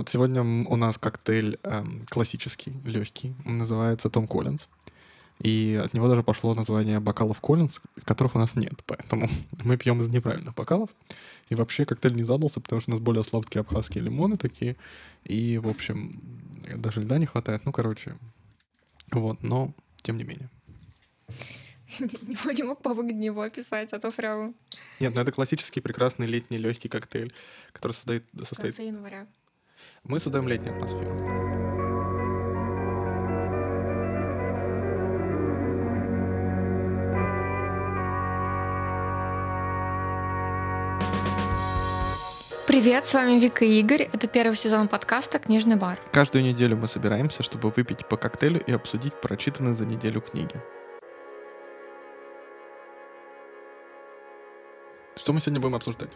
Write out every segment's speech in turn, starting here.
Вот сегодня у нас коктейль эм, классический, легкий, называется Том Коллинз. И от него даже пошло название бокалов Коллинз, которых у нас нет. Поэтому мы пьем из неправильных бокалов. И вообще коктейль не задался, потому что у нас более сладкие абхазские лимоны такие. И, в общем, даже льда не хватает. Ну, короче, вот, но тем не менее. Не, не мог повыгоднее его описать, а то прям... Нет, ну это классический прекрасный летний легкий коктейль, который состоит... состоит... В конце января. Мы создаем летнюю атмосферу. Привет, с вами Вика и Игорь. Это первый сезон подкаста «Книжный бар». Каждую неделю мы собираемся, чтобы выпить по коктейлю и обсудить прочитанные за неделю книги. Что мы сегодня будем обсуждать?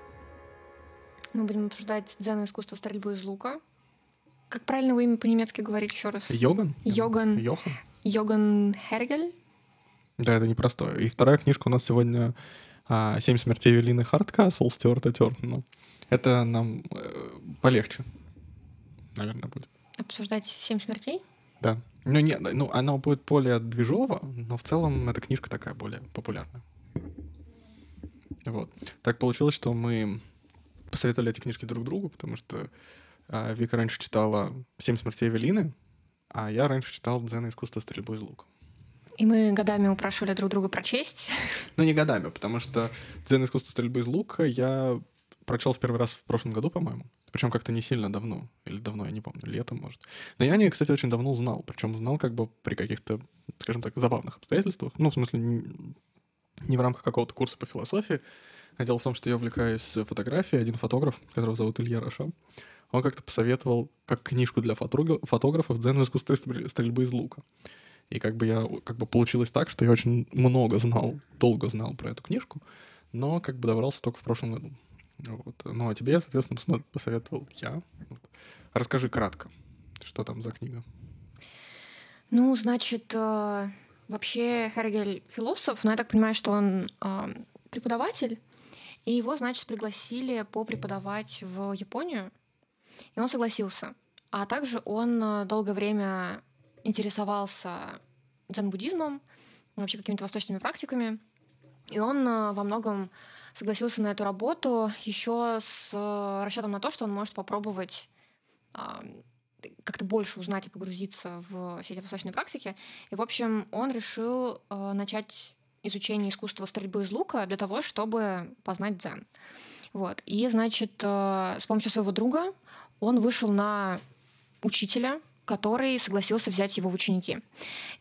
Мы будем обсуждать дзен искусство стрельбы из лука. Как правильно его имя по-немецки говорить еще раз? Йоган? Йоган. Йохан? Йоган Хергель. Да, это непростое. И вторая книжка у нас сегодня а, «Семь смертей Эвелины Хардкасл» Стюарта Тёртона. Это нам э, полегче, наверное, будет. Обсуждать «Семь смертей»? Да. Ну, нет, ну, оно будет более движово, но в целом эта книжка такая более популярная. Вот. Так получилось, что мы посоветовали эти книжки друг другу, потому что э, Вика раньше читала «Семь смертей Эвелины», а я раньше читал «Дзен искусство стрельбы из лука». И мы годами упрашивали друг друга прочесть. Ну, не годами, потому что «Дзен искусство стрельбы из лука» я прочел в первый раз в прошлом году, по-моему. Причем как-то не сильно давно. Или давно, я не помню, летом, может. Но я о ней, кстати, очень давно узнал. Причем узнал как бы при каких-то, скажем так, забавных обстоятельствах. Ну, в смысле, не в рамках какого-то курса по философии. А дело в том, что я увлекаюсь фотографией. Один фотограф, которого зовут Илья Раша, он как-то посоветовал как книжку для фотографов «Дзен искусство стрельбы из лука». И как бы я, как бы получилось так, что я очень много знал, долго знал про эту книжку, но как бы добрался только в прошлом году. Вот. Ну, а тебе, соответственно, посоветовал я. Расскажи кратко, что там за книга. Ну, значит, э, вообще Хергель философ, но я так понимаю, что он э, преподаватель, и его, значит, пригласили попреподавать в Японию, и он согласился. А также он э, долгое время интересовался дзен-буддизмом, вообще какими-то восточными практиками, и он э, во многом согласился на эту работу еще с э, расчетом на то, что он может попробовать как-то больше узнать и погрузиться в все эти восточные практики. И, в общем, он решил начать изучение искусства стрельбы из лука для того, чтобы познать дзен. Вот. И, значит, э, с помощью своего друга он вышел на учителя, который согласился взять его в ученики.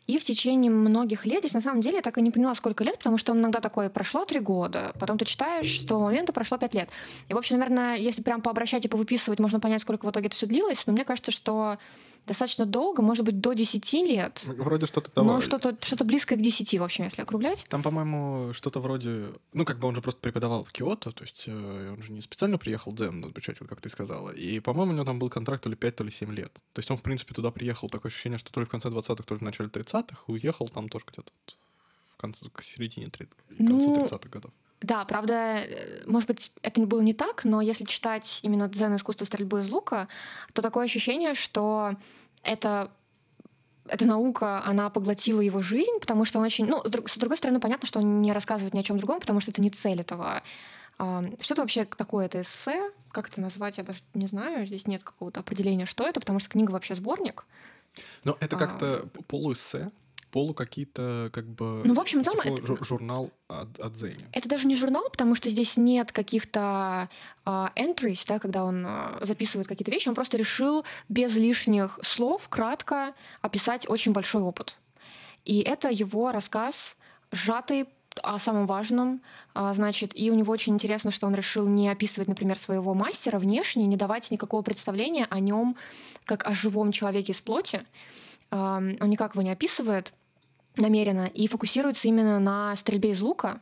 И в течение многих лет, здесь на самом деле я так и не поняла, сколько лет, потому что он иногда такое, прошло три года, потом ты читаешь, с того момента прошло пять лет. И, в общем, наверное, если прям пообращать и повыписывать, можно понять, сколько в итоге это все длилось, но мне кажется, что достаточно долго, может быть, до 10 лет. Вроде что-то давали. Но что-то что близкое к 10, в общем, если округлять. Там, по-моему, что-то вроде... Ну, как бы он же просто преподавал в Киото, то есть э, он же не специально приехал дзен изучать, вот как ты сказала. И, по-моему, у него там был контракт то ли 5, то ли 7 лет. То есть он, в принципе, туда приехал, такое ощущение, что то ли в конце 20-х, то ли в начале 30-х, уехал там тоже где-то в конце, к середине 30 ну, 30-х годов. Да, правда, э, может быть, это было не так, но если читать именно дзен искусство стрельбы из лука, то такое ощущение, что это эта наука, она поглотила его жизнь, потому что он очень... Ну, с другой стороны, понятно, что он не рассказывает ни о чем другом, потому что это не цель этого. Что это вообще такое? Это эссе? Как это назвать? Я даже не знаю. Здесь нет какого-то определения, что это, потому что книга вообще сборник. Ну, это как-то а... полуэссе, полу какие-то как бы ну в общем там типа, это... журнал от, от Зеня. Это даже не журнал, потому что здесь нет каких-то uh, entries, да, когда он uh, записывает какие-то вещи, он просто решил без лишних слов кратко описать очень большой опыт. И это его рассказ сжатый о самом важном, а, значит, и у него очень интересно, что он решил не описывать, например, своего мастера внешне, не давать никакого представления о нем как о живом человеке из плоти. Он никак его не описывает, намеренно и фокусируется именно на стрельбе из лука.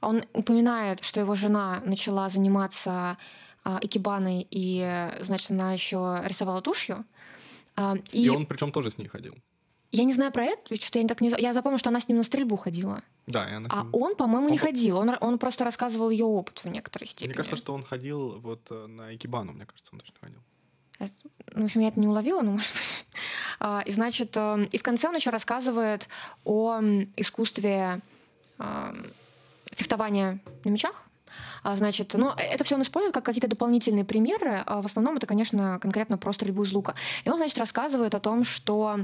Он упоминает, что его жена начала заниматься а, экибаной, и, значит, она еще рисовала тушью. А, и, и он причем тоже с ней ходил. Я не знаю про это, что-то я не так не... Я запомнила, что она с ним на стрельбу ходила. Да, и она с а ним... А он, по-моему, он... не ходил. Он, он просто рассказывал ее опыт в некоторой степени. Мне кажется, что он ходил вот э, на экибану, мне кажется, он точно ходил. Ну, в общем, я это не уловила, но может быть. А, и значит, эм, и в конце он еще рассказывает о искусстве фехтования на мечах. А, значит, ну, это все он использует как какие-то дополнительные примеры. А в основном это, конечно, конкретно про стрельбу из лука. И он, значит, рассказывает о том, что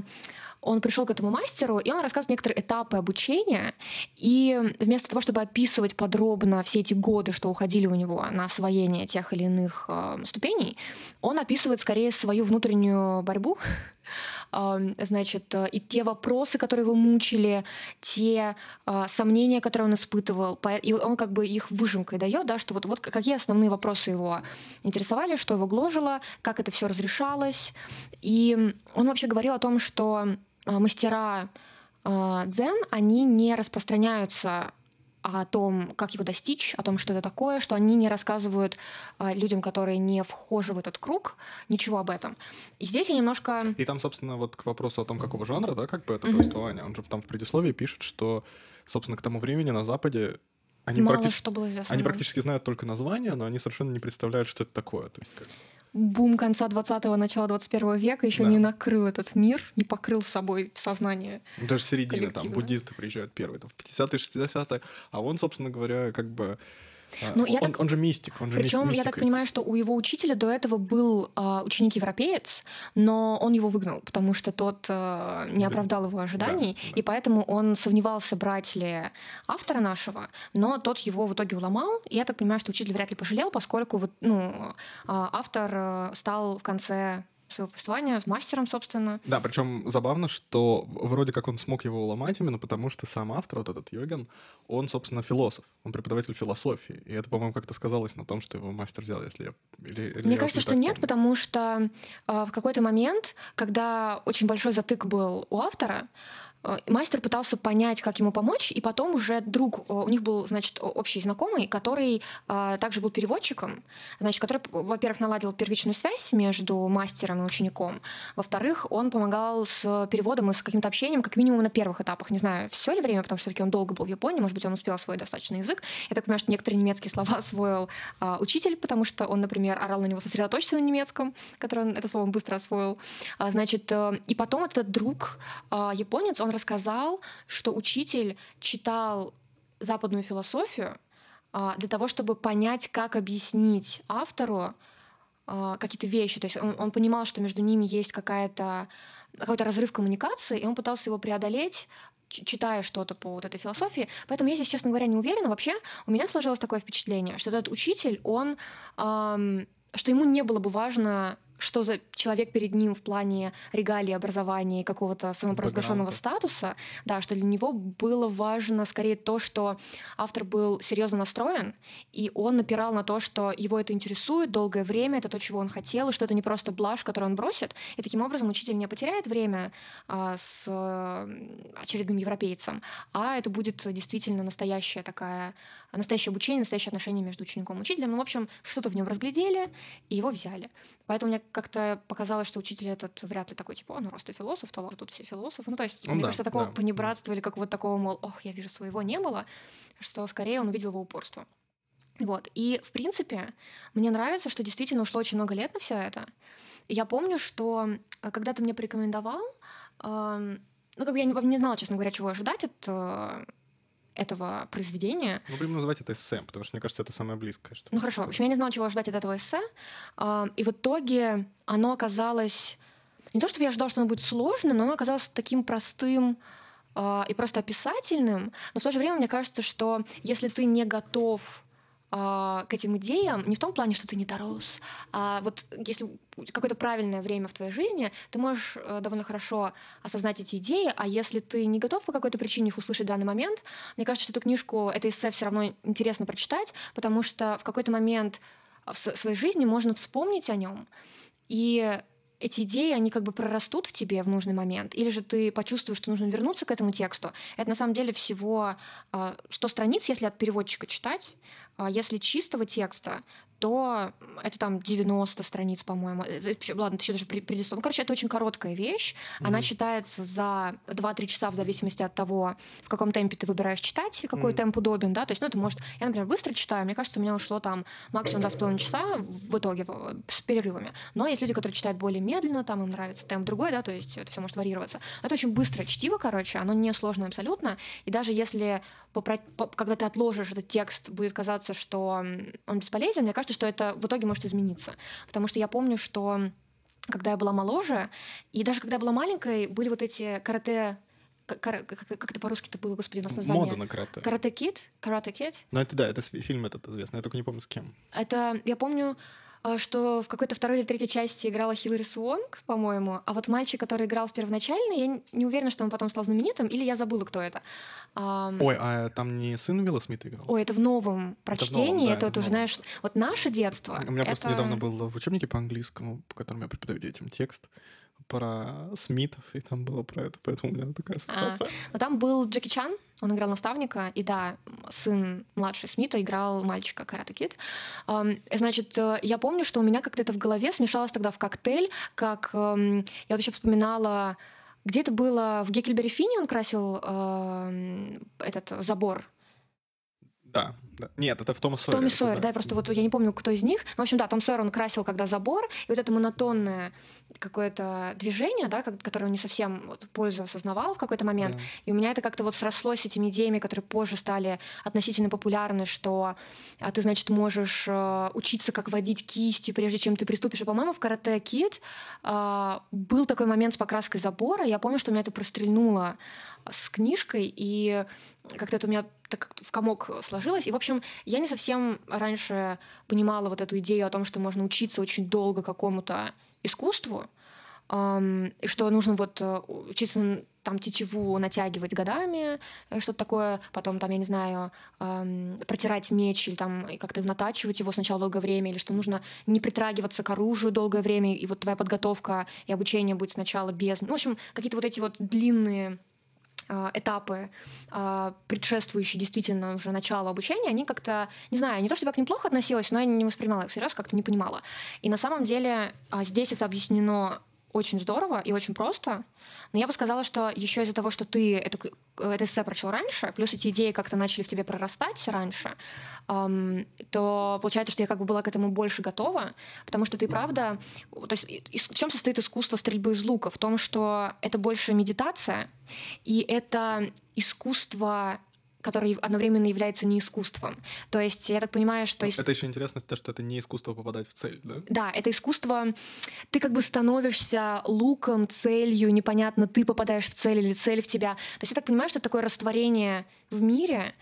он пришел к этому мастеру, и он рассказывает некоторые этапы обучения. И вместо того, чтобы описывать подробно все эти годы, что уходили у него на освоение тех или иных э, ступеней, он описывает скорее свою внутреннюю борьбу значит, э, и те вопросы, которые его мучили, те а, сомнения, которые он испытывал, и он как бы их выжимкой дает, да, что вот, вот какие основные вопросы его интересовали, что его гложило, как это все разрешалось. И он вообще говорил о том, что мастера а, дзен, они не распространяются о том, как его достичь, о том, что это такое, что они не рассказывают э, людям, которые не вхожи в этот круг, ничего об этом. И здесь я немножко... И там, собственно, вот к вопросу о том, какого жанра, да, как бы это mm-hmm. повествование, он же там в предисловии пишет, что, собственно, к тому времени на Западе они, Мало практи... что было известно, они да. практически знают только название, но они совершенно не представляют, что это такое. То есть, как бум конца 20-го, начала 21 века еще да. не накрыл этот мир, не покрыл собой в сознание. Ну, даже середина, там буддисты приезжают первые, там, в 50-е, 60-е, а он, собственно говоря, как бы а, ну, он, я так... он же мистик, он же Причем я так понимаю, что у его учителя до этого был э, ученик-европеец, но он его выгнал, потому что тот э, не оправдал его ожиданий, да, да. и поэтому он сомневался, брать ли автора нашего, но тот его в итоге уломал, и я так понимаю, что учитель вряд ли пожалел, поскольку вот, ну, э, автор стал в конце своего повествования с мастером, собственно. Да, причем забавно, что вроде как он смог его уломать именно потому, что сам автор, вот этот Йоген, он, собственно, философ, он преподаватель философии. И это, по-моему, как-то сказалось на том, что его мастер взял, если я... Или, или Мне я кажется, не что нет, помню. потому что э, в какой-то момент, когда очень большой затык был у автора, мастер пытался понять, как ему помочь, и потом уже друг, э, у них был, значит, общий знакомый, который а, также был переводчиком, значит, который, во-первых, наладил первичную связь между мастером и учеником, во-вторых, он помогал с переводом и с каким-то общением, как минимум на первых этапах. Не знаю, все ли время, потому что все-таки он долго был в Японии, может быть, он успел освоить достаточно язык. Я так понимаю, что некоторые немецкие слова освоил а, учитель, потому что он, например, орал на него сосредоточиться на немецком, который он это слово быстро освоил. А, значит, э, и потом этот друг а, японец, он рассказал, что учитель читал западную философию а, для того, чтобы понять, как объяснить автору а, какие-то вещи. То есть он, он понимал, что между ними есть какая-то какой-то разрыв коммуникации, и он пытался его преодолеть читая что-то по вот этой философии. Поэтому я здесь, честно говоря, не уверена. Вообще, у меня сложилось такое впечатление, что этот учитель, он, эм, что ему не было бы важно что за человек перед ним в плане регалии, образования и какого-то самопровозглашенного статуса, да, что для него было важно скорее то, что автор был серьезно настроен, и он напирал на то, что его это интересует долгое время, это то, чего он хотел, и что это не просто блажь, которую он бросит, и таким образом учитель не потеряет время а, с очередным европейцем, а это будет действительно настоящая такая, настоящее обучение, настоящее отношение между учеником и учителем. Ну, в общем, что-то в нем разглядели, и его взяли. Поэтому мне как-то показалось, что учитель этот вряд ли такой, типа, раз ты философ, то ладно, тут все философы. Ну, то есть, ну, мне да, кажется, такого да, понебратства да. или как вот такого, мол, ох, я вижу своего, не было, что скорее он увидел его упорство. Вот. И, в принципе, мне нравится, что действительно ушло очень много лет на все это. Я помню, что э, когда ты мне порекомендовал, э, ну, как бы я не, не знала, честно говоря, чего ожидать от э, этого произведения. Мы будем называть это эссе, потому что, мне кажется, это самое близкое. Что ну хорошо, в общем, я не знала, чего ожидать от этого эссе, и в итоге оно оказалось... Не то, чтобы я ожидала, что оно будет сложным, но оно оказалось таким простым и просто описательным, но в то же время мне кажется, что если ты не готов а, к этим идеям не в том плане, что ты не дорос, а вот если какое-то правильное время в твоей жизни, ты можешь э, довольно хорошо осознать эти идеи, а если ты не готов по какой-то причине их услышать в данный момент, мне кажется, что эту книжку, это эссе все равно интересно прочитать, потому что в какой-то момент в своей жизни можно вспомнить о нем, и эти идеи, они как бы прорастут в тебе в нужный момент, или же ты почувствуешь, что нужно вернуться к этому тексту. Это на самом деле всего 100 а, страниц, если от переводчика читать. А если чистого текста, то это там 90 страниц, по-моему. Это, ладно, это еще даже предисловие. Ну, короче, это очень короткая вещь. Mm-hmm. Она читается за 2-3 часа в зависимости от того, в каком темпе ты выбираешь читать и какой mm-hmm. темп удобен, да. То есть, ну, это может... Я, например, быстро читаю, мне кажется, у меня ушло там максимум 2,5 часа в итоге с перерывами. Но есть люди, которые читают более медленно, там им нравится темп другой, да, то есть это все может варьироваться. Но это очень быстрое чтиво, короче, оно не сложное абсолютно. И даже если попро... когда ты отложишь этот текст, будет казаться, что он бесполезен, мне кажется, что это в итоге может измениться. Потому что я помню, что когда я была моложе, и даже когда я была маленькой, были вот эти карате как, как, это по-русски это было, господи, у нас название? Мода на карате. Карате Кит? Карате Кит? Ну, это да, это фильм этот известный, я только не помню с кем. Это, я помню, что в какой-то второй или третьей части играла Хиллари Свонг, по-моему, а вот мальчик, который играл в первоначальной, я не уверена, что он потом стал знаменитым, или я забыла, кто это. Ой, а там не сын Уилла Смита играл? Ой, это в новом прочтении, это, в новом, да, это, это уже, знаешь, вот наше детство. У меня это... просто недавно был в учебнике по английскому, по которому я преподаю детям текст, про Смитов, и там было про это, поэтому у меня такая а, ассоциация. А, но там был Джеки Чан, он играл наставника, и да, сын младший Смита играл мальчика Карате Кид. Значит, э, я помню, что у меня как-то это в голове смешалось тогда в коктейль, как я вот еще вспоминала где это было в Геккельбери Фине он красил э, этот забор да, да. Нет, это в Тома Сойере. В Томе Сойер, да. да, просто вот я не помню, кто из них. Но, в общем, да, Том Сойер, он красил когда забор, и вот это монотонное какое-то движение, да, которое он не совсем вот, пользу осознавал в какой-то момент. Да. И у меня это как-то вот срослось с этими идеями, которые позже стали относительно популярны, что а ты, значит, можешь э, учиться, как водить кистью, прежде чем ты приступишь. И, по-моему, в Карате Кид э, был такой момент с покраской забора. Я помню, что меня это прострельнуло с книжкой, и как-то это у меня так в комок сложилось. И, в общем, я не совсем раньше понимала вот эту идею о том, что можно учиться очень долго какому-то искусству, и что нужно вот э, учиться там тетиву натягивать годами, э, что-то такое, потом там, я не знаю, протирать меч или там как-то натачивать его сначала долгое время, или что нужно не притрагиваться к оружию долгое время, и вот твоя подготовка и обучение будет сначала без... Ну, в общем, какие-то вот эти вот длинные этапы, а, предшествующие действительно уже началу обучения, они как-то, не знаю, не то чтобы я к ним плохо относилась, но я не воспринимала их всерьез, как-то не понимала. И на самом деле а, здесь это объяснено очень здорово и очень просто. Но я бы сказала, что еще из-за того, что ты эту, это эссе прочел раньше, плюс эти идеи как-то начали в тебе прорастать раньше, эм, то получается, что я как бы была к этому больше готова, потому что ты правда... То есть в чем состоит искусство стрельбы из лука? В том, что это больше медитация, и это искусство который одновременно является не искусством. То есть я так понимаю, что... Это еще интересно, то, что это не искусство попадать в цель, да? Да, это искусство... Ты как бы становишься луком, целью, непонятно, ты попадаешь в цель или цель в тебя. То есть я так понимаю, что это такое растворение в мире,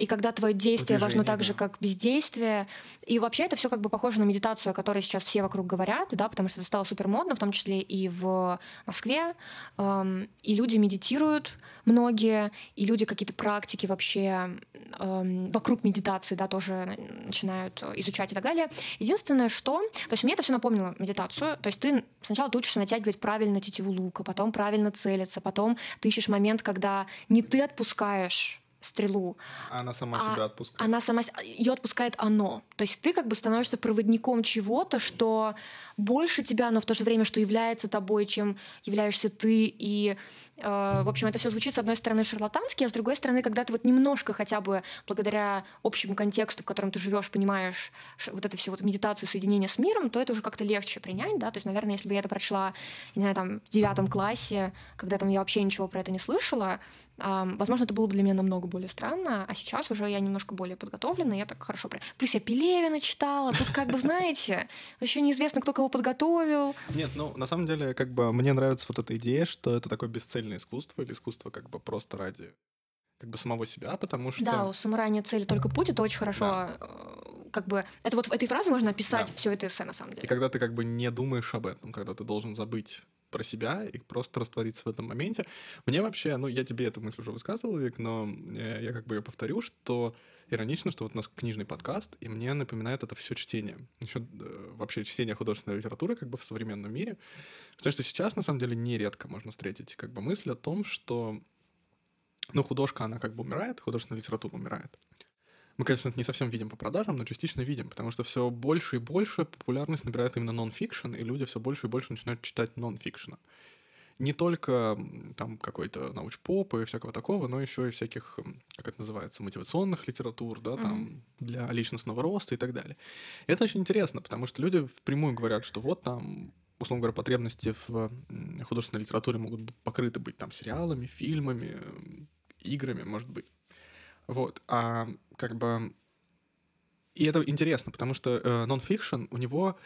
и когда твое действие важно так же, как бездействие. И вообще это все как бы похоже на медитацию, о которой сейчас все вокруг говорят, да, потому что это стало супер модно, в том числе и в Москве. И люди медитируют, многие, и люди какие-то практики вообще вокруг медитации, да, тоже начинают изучать и так далее. Единственное, что... То есть мне это все напомнило медитацию. То есть ты сначала ты учишься натягивать правильно тетиву лука, потом правильно целиться, потом ты ищешь момент, когда не ты отпускаешь стрелу. Она сама а себя отпускает. Она сама ее отпускает оно. То есть ты как бы становишься проводником чего-то, что больше тебя, но в то же время, что является тобой, чем являешься ты. И, э, в общем, это все звучит с одной стороны шарлатански, а с другой стороны, когда ты вот немножко хотя бы благодаря общему контексту, в котором ты живешь, понимаешь вот это все вот медитацию, соединение с миром, то это уже как-то легче принять, да. То есть, наверное, если бы я это прочла, не знаю, там в девятом классе, когда там я вообще ничего про это не слышала, Возможно, это было бы для меня намного более странно, а сейчас уже я немножко более подготовлена, я так хорошо... Плюс я Пелевина читала, тут как бы, знаете, еще неизвестно, кто кого подготовил. Нет, ну, на самом деле, как бы мне нравится вот эта идея, что это такое бесцельное искусство или искусство как бы просто ради как бы самого себя, потому что... Да, у самурая нет цели, только путь, это очень хорошо да. Э, как бы это вот в этой фразе можно описать да. все это эссе на самом деле. И когда ты как бы не думаешь об этом, когда ты должен забыть про себя и просто раствориться в этом моменте. Мне вообще, ну, я тебе эту мысль уже высказывал, Вик, но э, я как бы ее повторю, что иронично, что вот у нас книжный подкаст, и мне напоминает это все чтение. Еще э, вообще чтение художественной литературы как бы в современном мире. Потому что сейчас, на самом деле, нередко можно встретить как бы мысль о том, что ну, художка, она как бы умирает, художественная литература умирает. Мы, конечно, это не совсем видим по продажам, но частично видим, потому что все больше и больше популярность набирает именно нон-фикшн, и люди все больше и больше начинают читать нон-фикшена. Не только там какой-то науч-поп и всякого такого, но еще и всяких, как это называется, мотивационных литератур, да, там, mm-hmm. для личностного роста и так далее. И это очень интересно, потому что люди впрямую говорят, что вот там условно говоря, потребности в художественной литературе могут покрыты быть там сериалами, фильмами, играми, может быть. Вот. А как бы... И это интересно, потому что э, нон-фикшн, у него,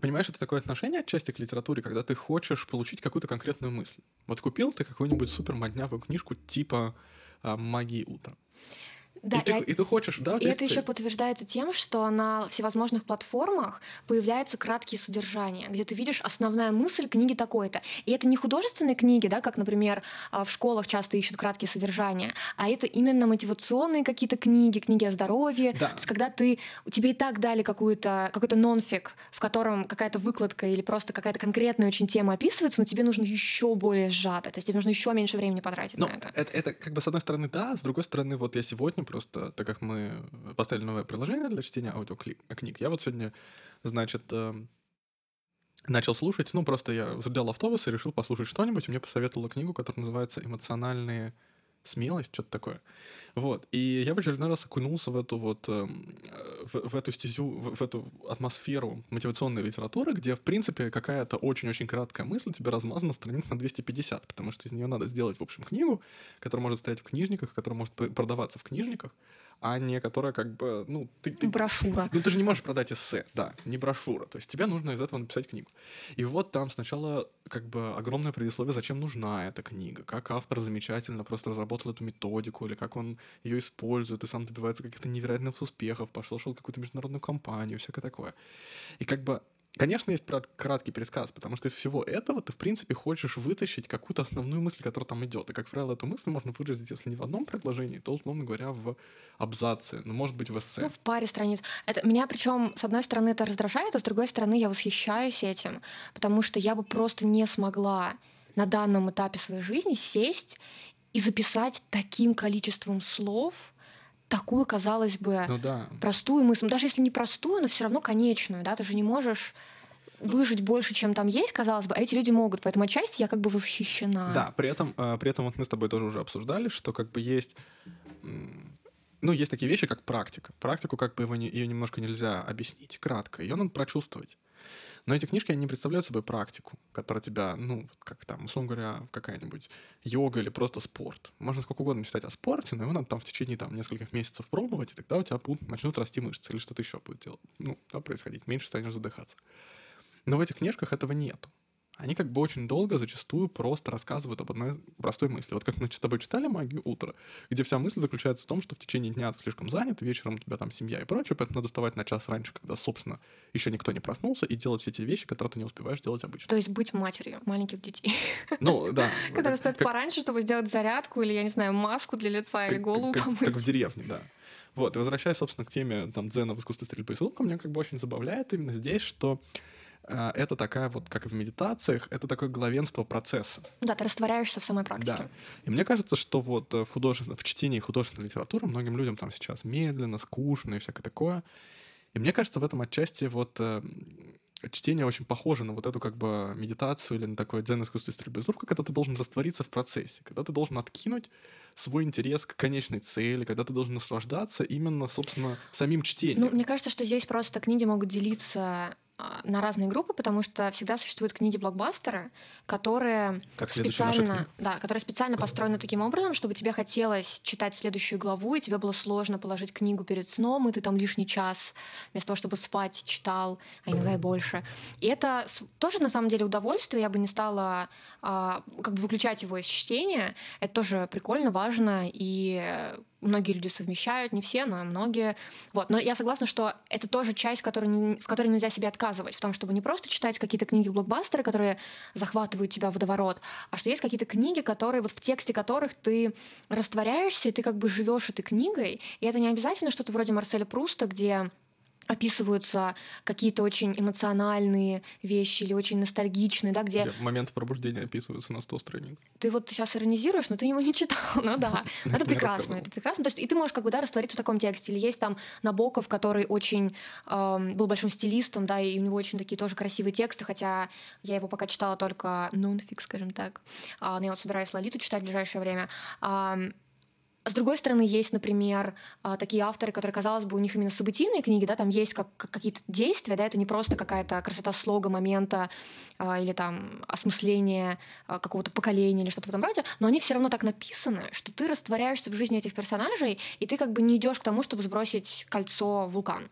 понимаешь, это такое отношение отчасти к литературе, когда ты хочешь получить какую-то конкретную мысль. Вот купил ты какую-нибудь супер моднявую книжку типа э, «Магии утра». Да, и, ты, и ты хочешь, да, и это еще подтверждается тем, что на всевозможных платформах появляются краткие содержания, где ты видишь основная мысль книги такой-то. И это не художественные книги, да, как, например, а, в школах часто ищут краткие содержания, а это именно мотивационные какие-то книги, книги о здоровье. Да. То есть когда ты, тебе и так дали какую-то, какой-то нонфик, в котором какая-то выкладка или просто какая-то конкретная очень тема описывается, но тебе нужно еще более сжато, то есть тебе нужно еще меньше времени потратить но на это. это. Это как бы с одной стороны да, с другой стороны вот я сегодня просто, так как мы поставили новое приложение для чтения аудиокниг, я вот сегодня, значит, эм, начал слушать, ну, просто я взял автобус и решил послушать что-нибудь, и мне посоветовала книгу, которая называется «Эмоциональные смелость, что-то такое. Вот. И я в очередной раз окунулся в эту вот, эм, в, в эту стезю, в, в эту атмосферу мотивационной литературы, где, в принципе, какая-то очень-очень краткая мысль тебе размазана страниц на 250, потому что из нее надо сделать, в общем, книгу, которая может стоять в книжниках, которая может продаваться в книжниках, а не которая как бы, ну... Ты, ты, брошюра. Ну, ты же не можешь продать эссе, да, не брошюра. То есть тебе нужно из этого написать книгу. И вот там сначала как бы огромное предисловие, зачем нужна эта книга, как автор замечательно просто разработал эту методику, или как он ее использует, и сам добивается каких-то невероятных успехов, пошел, шел какую-то международную компанию, всякое такое. И как бы Конечно, есть краткий пересказ, потому что из всего этого ты, в принципе, хочешь вытащить какую-то основную мысль, которая там идет. И, как правило, эту мысль можно выразить, если не в одном предложении, то, условно говоря, в абзаце, ну, может быть, в эссе. Ну, в паре страниц. Это, меня, причем, с одной стороны, это раздражает, а с другой стороны, я восхищаюсь этим, потому что я бы просто не смогла на данном этапе своей жизни сесть и записать таким количеством слов, такую, казалось бы, ну, да. простую мысль. Даже если не простую, но все равно конечную, да, ты же не можешь выжить больше, чем там есть, казалось бы, а эти люди могут. Поэтому отчасти я как бы восхищена. Да, при этом, э, при этом вот мы с тобой тоже уже обсуждали, что как бы есть ну, есть такие вещи, как практика. Практику, как бы его не, ее немножко нельзя объяснить кратко, ее надо прочувствовать. Но эти книжки, они представляют собой практику, которая тебя, ну, как там, условно говоря, какая-нибудь йога или просто спорт. Можно сколько угодно читать о спорте, но его надо там в течение там нескольких месяцев пробовать, и тогда у тебя начнут расти мышцы или что-то еще будет делать, ну, да, происходить, меньше станешь задыхаться. Но в этих книжках этого нету они как бы очень долго зачастую просто рассказывают об одной простой мысли. Вот как мы с тобой читали «Магию утра», где вся мысль заключается в том, что в течение дня ты слишком занят, вечером у тебя там семья и прочее, поэтому надо вставать на час раньше, когда, собственно, еще никто не проснулся, и делать все те вещи, которые ты не успеваешь делать обычно. То есть быть матерью маленьких детей. Ну, да. Которые стоят пораньше, чтобы сделать зарядку или, я не знаю, маску для лица или голову помыть. Как в деревне, да. Вот, и возвращаясь, собственно, к теме там, дзена в искусстве стрельбы из лука, меня как бы очень забавляет именно здесь, что это такая вот, как и в медитациях, это такое главенство процесса. Да, ты растворяешься в самой практике. Да. И мне кажется, что вот э, в, художествен... в чтении художественной литературы многим людям там сейчас медленно, скучно и всякое такое. И мне кажется, в этом отчасти вот э, чтение очень похоже на вот эту как бы медитацию или на такое дзен искусство стрельбы из лука, когда ты должен раствориться в процессе, когда ты должен откинуть свой интерес к конечной цели, когда ты должен наслаждаться именно, собственно, самим чтением. Ну, мне кажется, что здесь просто книги могут делиться а, на разные группы, потому что всегда существуют книги блокбастера, которые как специально, да, которые специально построены таким образом, чтобы тебе хотелось читать следующую главу, и тебе было сложно положить книгу перед сном, и ты там лишний час вместо того, чтобы спать, читал, а иногда и больше. И это тоже на самом деле удовольствие. Я бы не стала а, как бы выключать его из чтения. Это тоже прикольно, важно и многие люди совмещают, не все, но многие. Вот. Но я согласна, что это тоже часть, которой в которой нельзя себе отказывать, в том, чтобы не просто читать какие-то книги-блокбастеры, которые захватывают тебя в водоворот, а что есть какие-то книги, которые вот в тексте которых ты растворяешься, и ты как бы живешь этой книгой, и это не обязательно что-то вроде Марселя Пруста, где описываются какие-то очень эмоциональные вещи или очень ностальгичные, да, где... где момент пробуждения описывается на 100 страниц. Ты вот сейчас иронизируешь, но ты его не читал, ну да. Это прекрасно, это прекрасно. То есть и ты можешь как бы, да, раствориться в таком тексте. Или есть там Набоков, который очень э, был большим стилистом, да, и у него очень такие тоже красивые тексты, хотя я его пока читала только нонфик, скажем так. А, но я вот собираюсь Лолиту читать в ближайшее время. С другой стороны, есть, например, а, такие авторы, которые, казалось бы, у них именно событийные книги, да, там есть как, как какие-то действия, да, это не просто какая-то красота слога, момента а, или там осмысление а, какого-то поколения или что-то в этом роде, но они все равно так написаны, что ты растворяешься в жизни этих персонажей, и ты как бы не идешь к тому, чтобы сбросить кольцо в вулкан.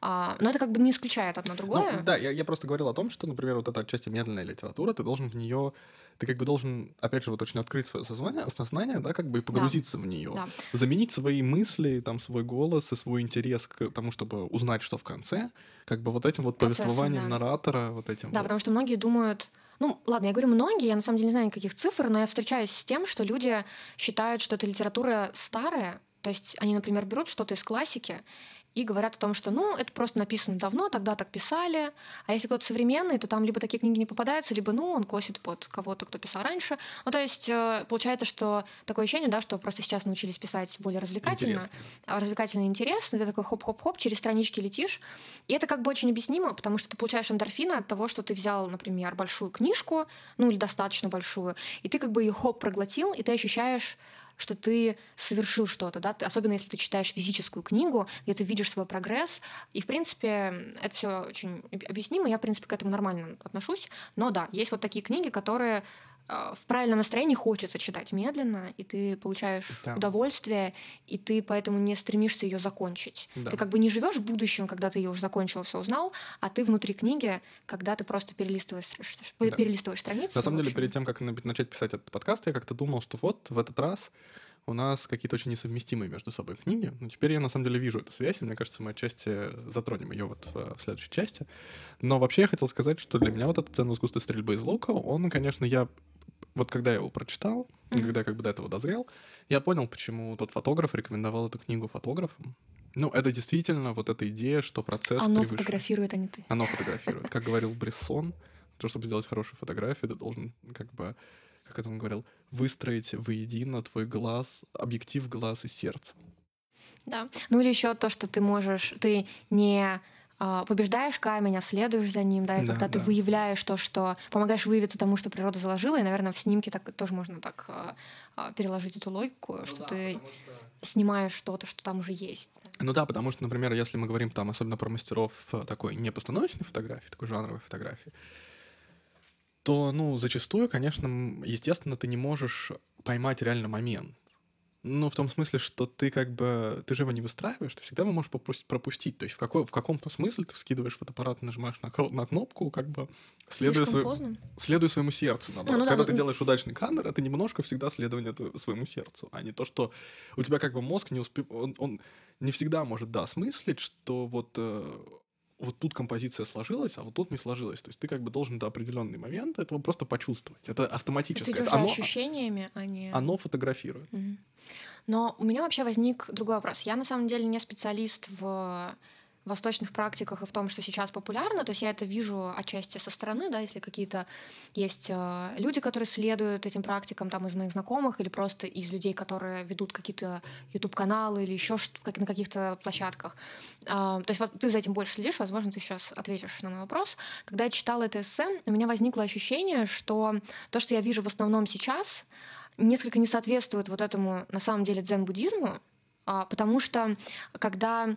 А, но это как бы не исключает одно другое. Ну, да, я, я просто говорил о том, что, например, вот эта отчасти медленная литература, ты должен в нее ты как бы должен, опять же, вот очень открыть свое сознание, сознание да, как бы и погрузиться да. в нее. Да. Заменить свои мысли, там, свой голос и свой интерес к тому, чтобы узнать, что в конце, как бы вот этим вот Процессом, повествованием да. наратора, вот этим Да, вот. потому что многие думают, ну, ладно, я говорю многие, я на самом деле не знаю никаких цифр, но я встречаюсь с тем, что люди считают, что эта литература старая, то есть они, например, берут что-то из классики и говорят о том, что ну, это просто написано давно, тогда так писали. А если кто-то современный, то там либо такие книги не попадаются, либо ну, он косит под кого-то, кто писал раньше. Ну, то есть э, получается, что такое ощущение, да, что просто сейчас научились писать более развлекательно, интересно. развлекательно и интересно. Ты такой хоп-хоп-хоп, через странички летишь. И это как бы очень объяснимо, потому что ты получаешь эндорфины от того, что ты взял, например, большую книжку, ну или достаточно большую, и ты как бы ее хоп проглотил, и ты ощущаешь что ты совершил что-то, да, ты, особенно если ты читаешь физическую книгу, где ты видишь свой прогресс, и, в принципе, это все очень объяснимо, я, в принципе, к этому нормально отношусь, но да, есть вот такие книги, которые в правильном настроении хочется читать медленно, и ты получаешь да. удовольствие, и ты поэтому не стремишься ее закончить. Да. Ты как бы не живешь в будущем, когда ты ее уже закончил, все узнал, а ты внутри книги, когда ты просто перелистываешь, да. перелистываешь страницы. На самом деле, перед тем, как начать писать этот подкаст, я как-то думал, что вот в этот раз у нас какие-то очень несовместимые между собой книги. Но теперь я на самом деле вижу эту связь, и мне кажется, мы отчасти затронем ее вот в, в следующей части. Но вообще я хотел сказать, что для меня вот этот цену искусства стрельбы из лука, он, конечно, я вот когда я его прочитал, mm-hmm. и когда как бы до этого дозрел, я понял, почему тот фотограф рекомендовал эту книгу фотографам. Ну, это действительно вот эта идея, что процесс Оно превыше... фотографирует, а не ты. Оно фотографирует. Как говорил Брессон, то, чтобы сделать хорошую фотографию, ты должен как бы, как это он говорил, выстроить воедино твой глаз, объектив глаз и сердце. Да. Ну или еще то, что ты можешь, ты не побеждаешь камень, а следуешь за ним, да, и да, когда да. ты выявляешь то, что помогаешь выявиться тому, что природа заложила, и, наверное, в снимке так тоже можно так а, а, переложить эту логику, ну, что да, ты что... снимаешь что-то, что там уже есть. Ну да, потому что, например, если мы говорим там особенно про мастеров э, такой непостановочной фотографии, такой жанровой фотографии, то, ну, зачастую, конечно, естественно, ты не можешь поймать реально момент. Ну, в том смысле, что ты как бы, ты же его не выстраиваешь, ты всегда его можешь пропустить. То есть в, какой, в каком-то смысле ты скидываешь фотоаппарат, нажимаешь на, на кнопку, как бы следуя, свой, следуя своему сердцу. А, ну, Когда да, ты ну... делаешь удачный кадр, это немножко всегда следование своему сердцу, а не то, что у тебя как бы мозг не успевает, он, он не всегда может, да, смыслить, что вот э, вот тут композиция сложилась, а вот тут не сложилась. То есть ты как бы должен до определенный момент этого просто почувствовать. Это автоматически. Ты оно, ощущениями, а не... Оно фотографирует. Угу. Но у меня вообще возник другой вопрос. Я на самом деле не специалист в восточных практиках и в том, что сейчас популярно. То есть я это вижу отчасти со стороны, да, если какие-то есть э, люди, которые следуют этим практикам там из моих знакомых или просто из людей, которые ведут какие-то YouTube-каналы или еще как на каких-то площадках. Э, то есть вот, ты за этим больше следишь, возможно, ты сейчас ответишь на мой вопрос. Когда я читала это эссе, у меня возникло ощущение, что то, что я вижу в основном сейчас, несколько не соответствует вот этому, на самом деле, дзен-буддизму, э, потому что когда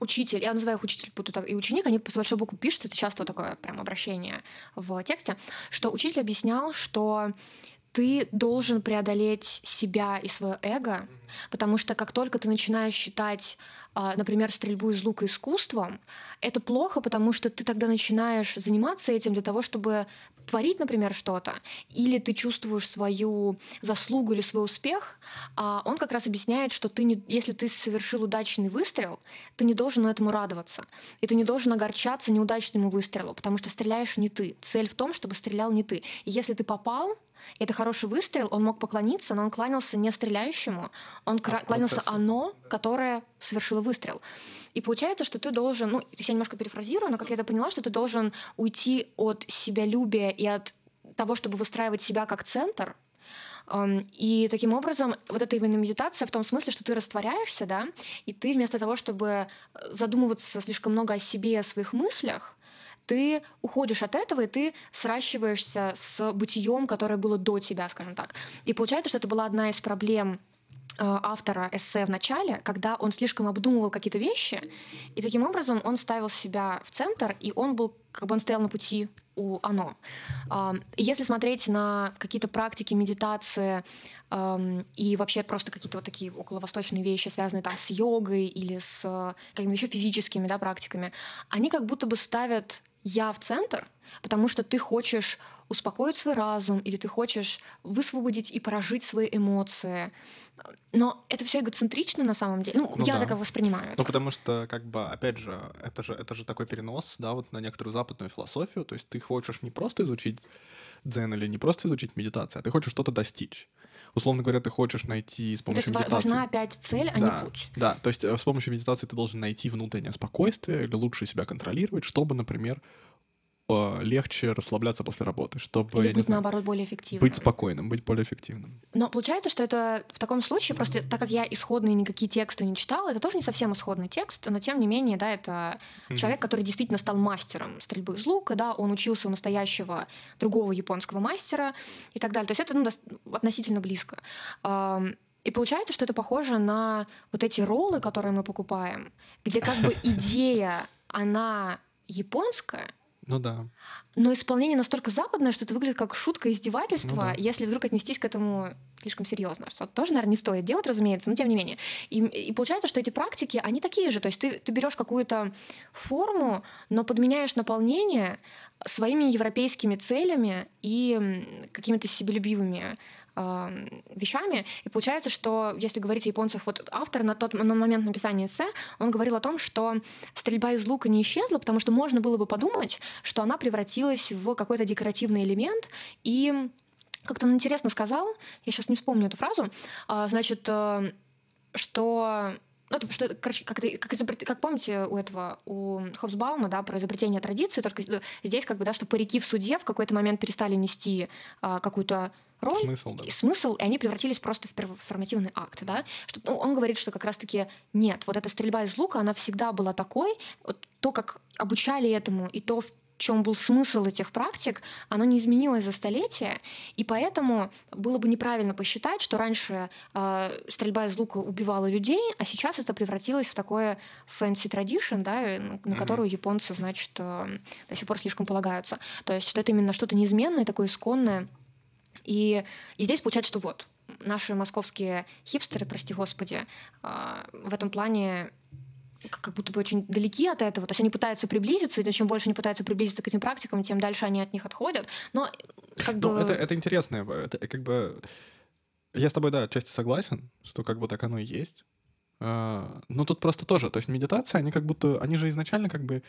учитель, я называю их учитель, и ученик, они с большой буквы пишут, это часто такое прям обращение в тексте, что учитель объяснял, что ты должен преодолеть себя и свое эго, потому что как только ты начинаешь считать, а, например, стрельбу из лука искусством, это плохо, потому что ты тогда начинаешь заниматься этим для того, чтобы творить, например, что-то, или ты чувствуешь свою заслугу или свой успех, а он как раз объясняет, что ты не, если ты совершил удачный выстрел, ты не должен этому радоваться, и ты не должен огорчаться неудачному выстрелу, потому что стреляешь не ты. Цель в том, чтобы стрелял не ты. И если ты попал, это хороший выстрел, он мог поклониться, но он кланялся не стреляющему, он а кланялся оно, которое совершила выстрел. И получается, что ты должен, ну, я немножко перефразирую, но как я это поняла, что ты должен уйти от себялюбия и от того, чтобы выстраивать себя как центр, и таким образом, вот эта именно медитация в том смысле, что ты растворяешься, да, и ты вместо того, чтобы э, задумываться слишком много о себе и о своих мыслях, ты уходишь от этого, и ты сращиваешься с бытием, которое было до тебя, скажем так. И получается, что это была одна из проблем Э, автора эссе в начале, когда он слишком обдумывал какие-то вещи, и таким образом он ставил себя в центр, и он был, как бы он стоял на пути у оно. Если смотреть на какие-то практики медитации и вообще просто какие-то вот такие околовосточные вещи, связанные там с йогой или с э, какими-то еще физическими да, практиками, они как будто бы ставят я в центр, потому что ты хочешь успокоить свой разум или ты хочешь высвободить и прожить свои эмоции. Но это все эгоцентрично на самом деле. Ну, ну я да. так воспринимаю. Ну, потому что, как бы, опять же, это же, это же такой перенос, да, вот на некоторую западную философию. То есть ты хочешь не просто изучить дзен или не просто изучить медитацию, а ты хочешь что-то достичь. Условно говоря, ты хочешь найти с помощью то есть медитации... важна опять цель, а да, не путь. Да, то есть э, с помощью медитации ты должен найти внутреннее спокойствие или лучше себя контролировать, чтобы, например, легче расслабляться после работы, чтобы... Или быть, знаю, наоборот, более эффективным. Быть спокойным, быть более эффективным. Но получается, что это в таком случае, просто так как я исходные никакие тексты не читала, это тоже не совсем исходный текст, но тем не менее, да, это mm-hmm. человек, который действительно стал мастером стрельбы из лука, да, он учился у настоящего другого японского мастера и так далее. То есть это ну, относительно близко. И получается, что это похоже на вот эти роллы, которые мы покупаем, где как бы идея, она японская, ну да. Но исполнение настолько западное, что это выглядит как шутка, издевательство, ну, да. если вдруг отнестись к этому слишком серьезно. Что тоже, наверное, не стоит делать, разумеется, но тем не менее. И, и получается, что эти практики, они такие же. То есть ты, ты берешь какую-то форму, но подменяешь наполнение своими европейскими целями и какими-то себелюбивыми вещами. И получается, что если говорить о японцах, вот автор на тот на момент написания эссе, он говорил о том, что стрельба из лука не исчезла, потому что можно было бы подумать, что она превратилась в какой-то декоративный элемент, и как-то он интересно сказал, я сейчас не вспомню эту фразу, а, значит, э, что ну, это, что, короче, как, как, изобрет... как помните у этого, у Хобсбаума, да, про изобретение традиции, только здесь как бы, да, что парики в суде в какой-то момент перестали нести а, какую-то роль, смысл, да. и смысл, и они превратились просто в перформативный акт, да. Что, ну, он говорит, что как раз-таки нет, вот эта стрельба из лука, она всегда была такой, вот то, как обучали этому, и то, в чем был смысл этих практик, оно не изменилось за столетия, и поэтому было бы неправильно посчитать, что раньше э, стрельба из лука убивала людей, а сейчас это превратилось в такое fancy tradition, да, на, на mm-hmm. которую японцы, значит, э, до сих пор слишком полагаются. То есть что это именно что-то неизменное, такое исконное, и, и здесь получается, что вот, наши московские хипстеры, прости господи, а, в этом плане как будто бы очень далеки от этого. То есть они пытаются приблизиться, и чем больше они пытаются приблизиться к этим практикам, тем дальше они от них отходят. Но как ну, бы... это, это интересно. Это как бы... Я с тобой, да, отчасти согласен, что как бы так оно и есть. А, но тут просто тоже, то есть медитация, они как будто, они же изначально как бы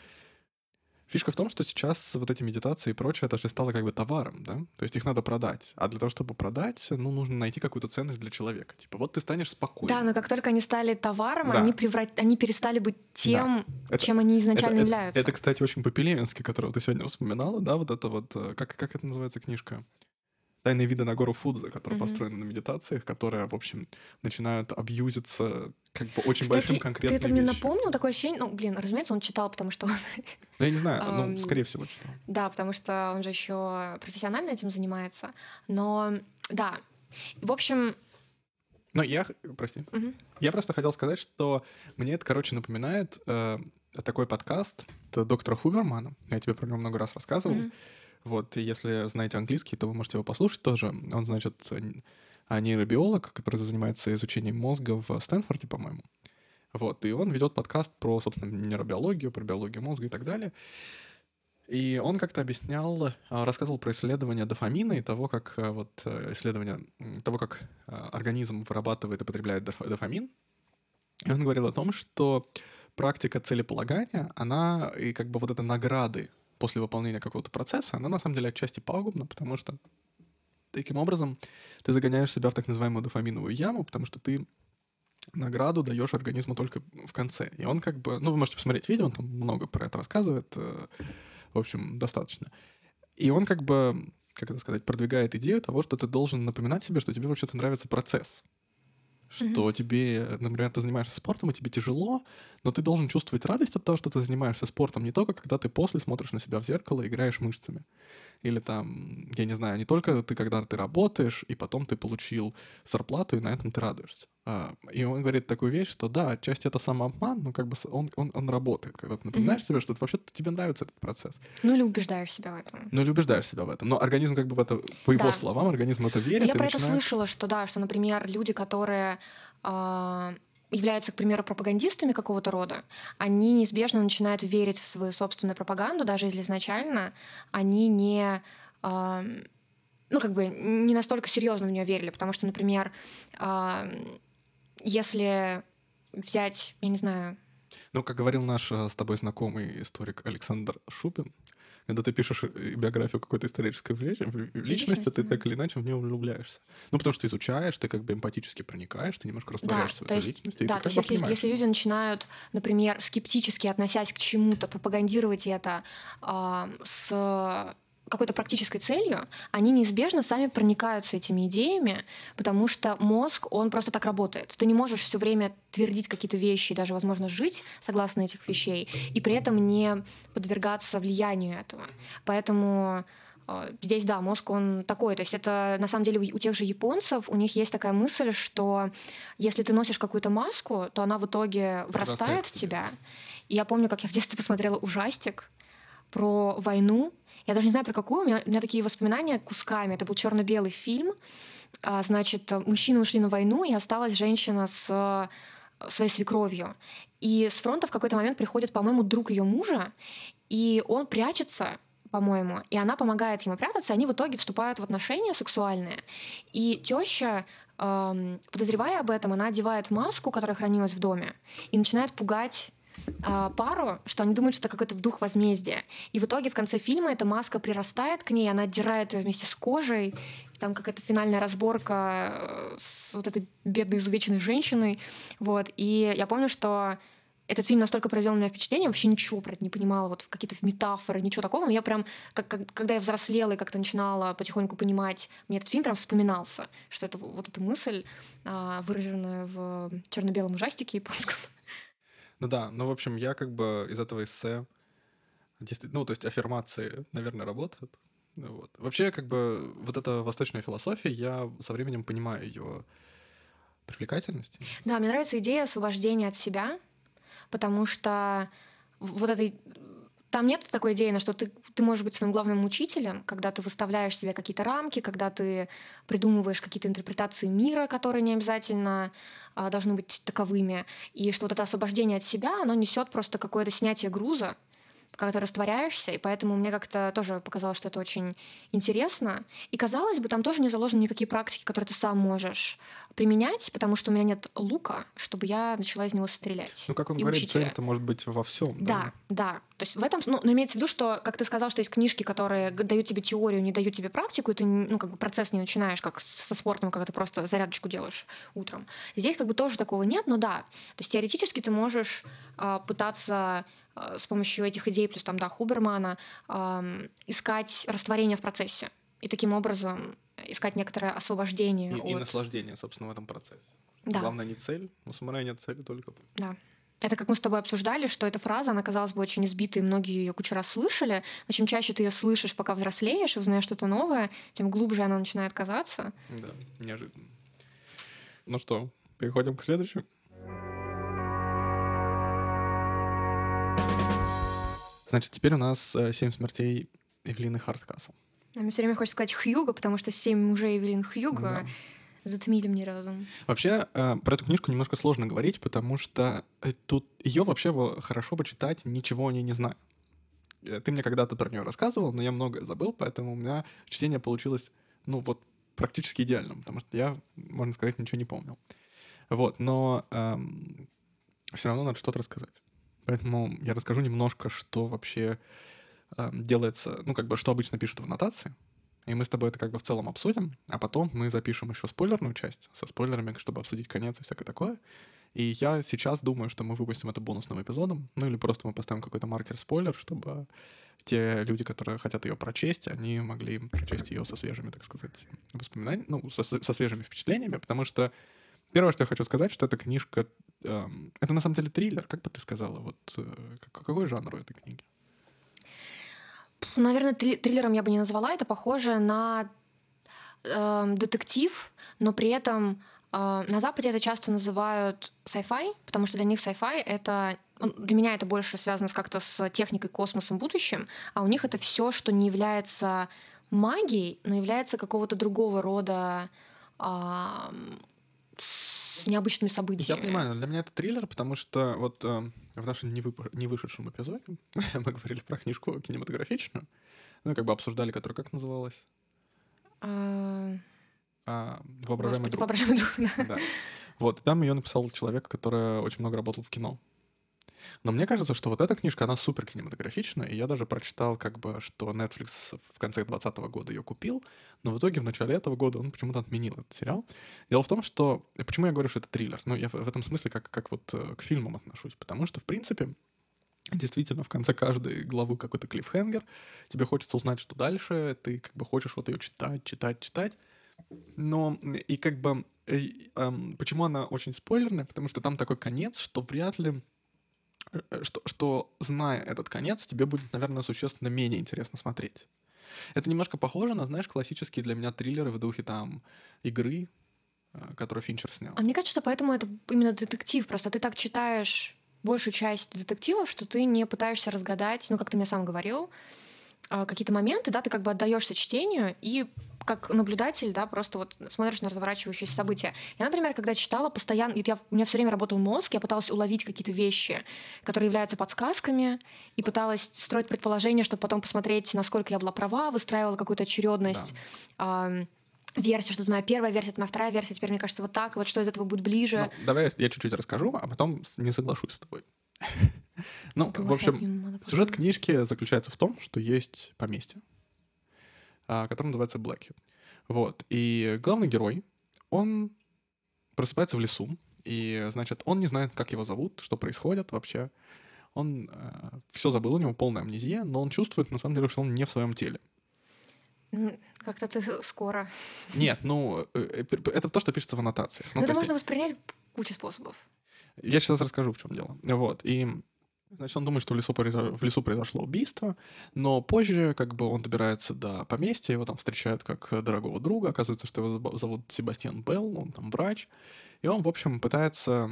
Фишка в том, что сейчас вот эти медитации и прочее, это же стало как бы товаром, да? То есть их надо продать. А для того, чтобы продать, ну, нужно найти какую-то ценность для человека. Типа, вот ты станешь спокойным. Да, но как только они стали товаром, да. они, преврат... они перестали быть тем, да. это, чем они изначально это, являются. Это, это, кстати, очень по-пелевински, которого ты сегодня вспоминала, да, вот это вот, э, как, как это называется книжка? Тайные виды на гору Фудза, которые mm-hmm. построены на медитациях, которые, в общем, начинают абьюзиться как бы очень Кстати, большим конкретным ты это мне напомнил, такое ощущение, ну, блин, разумеется, он читал, потому что он... Ну, я не знаю, ну, скорее всего, читал. Да, потому что он же еще профессионально этим занимается, но, да, в общем... Но я, прости, угу. я просто хотел сказать, что мне это, короче, напоминает э, такой подкаст доктора Хубермана, я тебе про него много раз рассказывал, угу вот, и если знаете английский, то вы можете его послушать тоже. Он, значит, нейробиолог, который занимается изучением мозга в Стэнфорде, по-моему. Вот, и он ведет подкаст про, собственно, нейробиологию, про биологию мозга и так далее. И он как-то объяснял, а, рассказывал про исследования дофамина и того, как а, вот э, исследование того, как а, организм вырабатывает и потребляет дофамин. И он говорил о том, что практика целеполагания, она и как бы вот это награды после выполнения какого-то процесса, она на самом деле отчасти пагубна, потому что таким образом ты загоняешь себя в так называемую дофаминовую яму, потому что ты награду даешь организму только в конце. И он как бы, ну, вы можете посмотреть видео, он там много про это рассказывает, э, в общем, достаточно. И он как бы, как это сказать, продвигает идею того, что ты должен напоминать себе, что тебе вообще-то нравится процесс что mm-hmm. тебе, например, ты занимаешься спортом, и тебе тяжело, но ты должен чувствовать радость от того, что ты занимаешься спортом, не только когда ты после смотришь на себя в зеркало и играешь мышцами. Или там, я не знаю, не только ты, когда ты работаешь, и потом ты получил зарплату, и на этом ты радуешься. А, и он говорит такую вещь, что да, отчасти это самообман, но как бы он, он, он работает, когда ты напоминаешь mm-hmm. себе, что вообще-то тебе нравится этот процесс. Ну или убеждаешь себя в этом. Ну или убеждаешь себя в этом. Но организм как бы в это, по его да. словам, организм это верит. Я про начинает... это слышала, что да, что, например, люди, которые э, являются, к примеру, пропагандистами какого-то рода, они неизбежно начинают верить в свою собственную пропаганду, даже если изначально они не э, ну, как бы не настолько серьезно в нее верили, потому что, например, э, если взять, я не знаю... Ну, как говорил наш с тобой знакомый историк Александр Шупин, когда ты пишешь э, биографию какой-то исторической личности, личности ты так или иначе в нее влюбляешься. Ну, потому что ты изучаешь, ты как бы эмпатически проникаешь, ты немножко растворяешься да, в этой есть, личности. Да, то есть если, если люди начинают, например, скептически относясь к чему-то, пропагандировать это э, с какой-то практической целью, они неизбежно сами проникаются этими идеями, потому что мозг, он просто так работает. Ты не можешь все время твердить какие-то вещи, даже, возможно, жить согласно этих вещей, и при этом не подвергаться влиянию этого. Поэтому э, Здесь, да, мозг, он такой. То есть это, на самом деле, у тех же японцев, у них есть такая мысль, что если ты носишь какую-то маску, то она в итоге врастает в тебя. И я помню, как я в детстве посмотрела ужастик про войну, я даже не знаю, про какую. У меня, у меня такие воспоминания кусками. Это был черно-белый фильм. А, значит, мужчины ушли на войну, и осталась женщина с своей свекровью. И с фронта в какой-то момент приходит, по-моему, друг ее мужа, и он прячется по-моему, и она помогает ему прятаться, и они в итоге вступают в отношения сексуальные. И теща, эм, подозревая об этом, она одевает маску, которая хранилась в доме, и начинает пугать а, пару, что они думают, что это какой-то дух возмездия. И в итоге в конце фильма эта маска прирастает к ней, она отдирает ее вместе с кожей. Там какая-то финальная разборка э, с вот этой бедной изувеченной женщиной. Вот. И я помню, что этот фильм настолько произвел на меня впечатление, я вообще ничего про это не понимала, вот какие-то метафоры, ничего такого, но я прям, как, как, когда я взрослела и как-то начинала потихоньку понимать, мне этот фильм прям вспоминался, что это вот эта мысль, а, выраженная в черно-белом ужастике японском, ну да, ну, в общем, я как бы из этого эссе, ну, то есть аффирмации, наверное, работают. Ну вот. Вообще, как бы, вот эта восточная философия, я со временем понимаю ее привлекательность. Да, мне нравится идея освобождения от себя, потому что вот этой там нет такой идеи, на что ты, ты можешь быть своим главным учителем, когда ты выставляешь себе какие-то рамки, когда ты придумываешь какие-то интерпретации мира, которые не обязательно а, должны быть таковыми. И что вот это освобождение от себя, оно несет просто какое-то снятие груза, когда ты растворяешься, и поэтому мне как-то тоже показалось, что это очень интересно. И казалось бы, там тоже не заложены никакие практики, которые ты сам можешь применять, потому что у меня нет лука, чтобы я начала из него стрелять. Ну, как он говорит, цель это может быть во всем. Да, да. да. То есть в этом, ну, но имеется в виду, что, как ты сказал, что есть книжки, которые дают тебе теорию, не дают тебе практику, и ты, ну, как бы процесс не начинаешь, как со спортом, когда ты просто зарядочку делаешь утром. Здесь как бы тоже такого нет, но да. То есть теоретически ты можешь э, пытаться с помощью этих идей, плюс там, да, Хубермана, э, искать растворение в процессе. И таким образом искать некоторое освобождение. И, от... и наслаждение, собственно, в этом процессе. Да. Главное не цель, у самурая нет цели только. Да. Это как мы с тобой обсуждали, что эта фраза, она казалась бы очень избитой, многие ее кучу раз слышали, но чем чаще ты ее слышишь, пока взрослеешь и узнаешь что-то новое, тем глубже она начинает казаться. Да, неожиданно. Ну что, переходим к следующему. Значит, теперь у нас э, «Семь смертей Эвелины Харткасл». А мне все время хочется сказать Хьюга, потому что «Семь мужей Эвелин Хьюга» да. затмили мне разум. Вообще, э, про эту книжку немножко сложно говорить, потому что э, тут ее вообще хорошо бы читать, ничего о ней не знаю. Ты мне когда-то про нее рассказывал, но я многое забыл, поэтому у меня чтение получилось, ну вот, практически идеальным, потому что я, можно сказать, ничего не помнил. Вот, но эм, все равно надо что-то рассказать. Поэтому я расскажу немножко, что вообще э, делается, ну, как бы, что обычно пишут в аннотации. И мы с тобой это как бы в целом обсудим, а потом мы запишем еще спойлерную часть со спойлерами, чтобы обсудить конец и всякое такое. И я сейчас думаю, что мы выпустим это бонусным эпизодом, ну или просто мы поставим какой-то маркер-спойлер, чтобы те люди, которые хотят ее прочесть, они могли прочесть ее со свежими, так сказать, воспоминаниями, ну, со, со свежими впечатлениями, потому что первое, что я хочу сказать, что эта книжка, э, это на самом деле триллер, как бы ты сказала, вот э, какой жанр у этой книги? Наверное, триллером я бы не назвала, это похоже на э, детектив, но при этом э, на Западе это часто называют sci-fi, потому что для них sci-fi это для меня это больше связано как-то с техникой, космосом, будущим, а у них это все, что не является магией, но является какого-то другого рода с необычными событиями. Я понимаю, но для меня это триллер, потому что вот э, в нашем не, вышедшем эпизоде мы говорили про книжку кинематографичную, ну, как бы обсуждали, которая как называлась? А... А, воображаемый друг. Воображаемый друг, да. да. Вот, там ее написал человек, который очень много работал в кино. Но мне кажется, что вот эта книжка, она супер кинематографичная, и я даже прочитал, как бы, что Netflix в конце 2020 года ее купил, но в итоге в начале этого года он почему-то отменил этот сериал. Дело в том, что... Почему я говорю, что это триллер? Ну, я в, этом смысле как, как вот э, к фильмам отношусь, потому что, в принципе, Действительно, в конце каждой главы какой-то клиффхенгер, тебе хочется узнать, что дальше, ты как бы хочешь вот ее читать, читать, читать. Но и как бы и, эм, почему она очень спойлерная, потому что там такой конец, что вряд ли Э, что, что, зная этот конец, тебе будет, наверное, существенно менее интересно смотреть. Это немножко похоже на, знаешь, классические для меня триллеры в духе там игры, э, которые Финчер снял. А мне кажется, что поэтому это именно детектив. Просто ты так читаешь большую часть детективов, что ты не пытаешься разгадать, ну, как ты мне сам говорил, какие-то моменты, да, ты как бы отдаешься чтению и как наблюдатель, да, просто вот смотришь на разворачивающиеся события. Я, например, когда читала, постоянно, я, у меня все время работал мозг, я пыталась уловить какие-то вещи, которые являются подсказками, и пыталась строить предположение, чтобы потом посмотреть, насколько я была права, выстраивала какую-то очередность. Да. Э, версия, что это моя первая версия, это моя вторая версия, теперь мне кажется вот так, вот что из этого будет ближе. Ну, давай я чуть-чуть расскажу, а потом не соглашусь с тобой. Ну, в общем, сюжет книжки заключается в том, что есть поместье, а, который называется Blackhead. Вот. И главный герой, он просыпается в лесу, и, значит, он не знает, как его зовут, что происходит вообще. Он э, все забыл, у него полная амнезия, но он чувствует, на самом деле, что он не в своем теле. Как-то ты скоро. Нет, ну, э, э, это то, что пишется в аннотациях. Ну, это можно воспринять кучу способов. Я сейчас расскажу, в чем дело. Вот. И Значит, он думает, что в лесу, в лесу произошло убийство, но позже как бы он добирается до поместья, его там встречают как дорогого друга, оказывается, что его зовут Себастьян Белл, он там врач, и он, в общем, пытается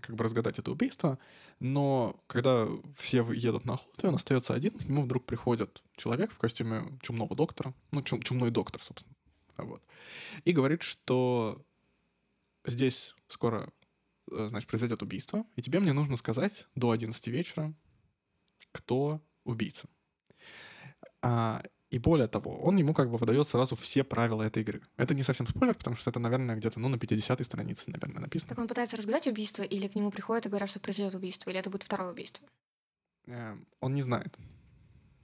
как бы разгадать это убийство, но когда все едут на охоту, и он остается один, к нему вдруг приходит человек в костюме чумного доктора, ну, чум, чумной доктор, собственно, вот, и говорит, что здесь скоро Э, значит, произойдет убийство, и тебе мне нужно сказать до 11 вечера, кто убийца. А, и более того, он ему как бы выдает сразу все правила этой игры. Это не совсем спойлер, потому что это, наверное, где-то ну, на 50-й странице, наверное, написано. Так он пытается разгадать убийство, или к нему приходят и говорят, что произойдет убийство, или это будет второе убийство? Э, он не знает.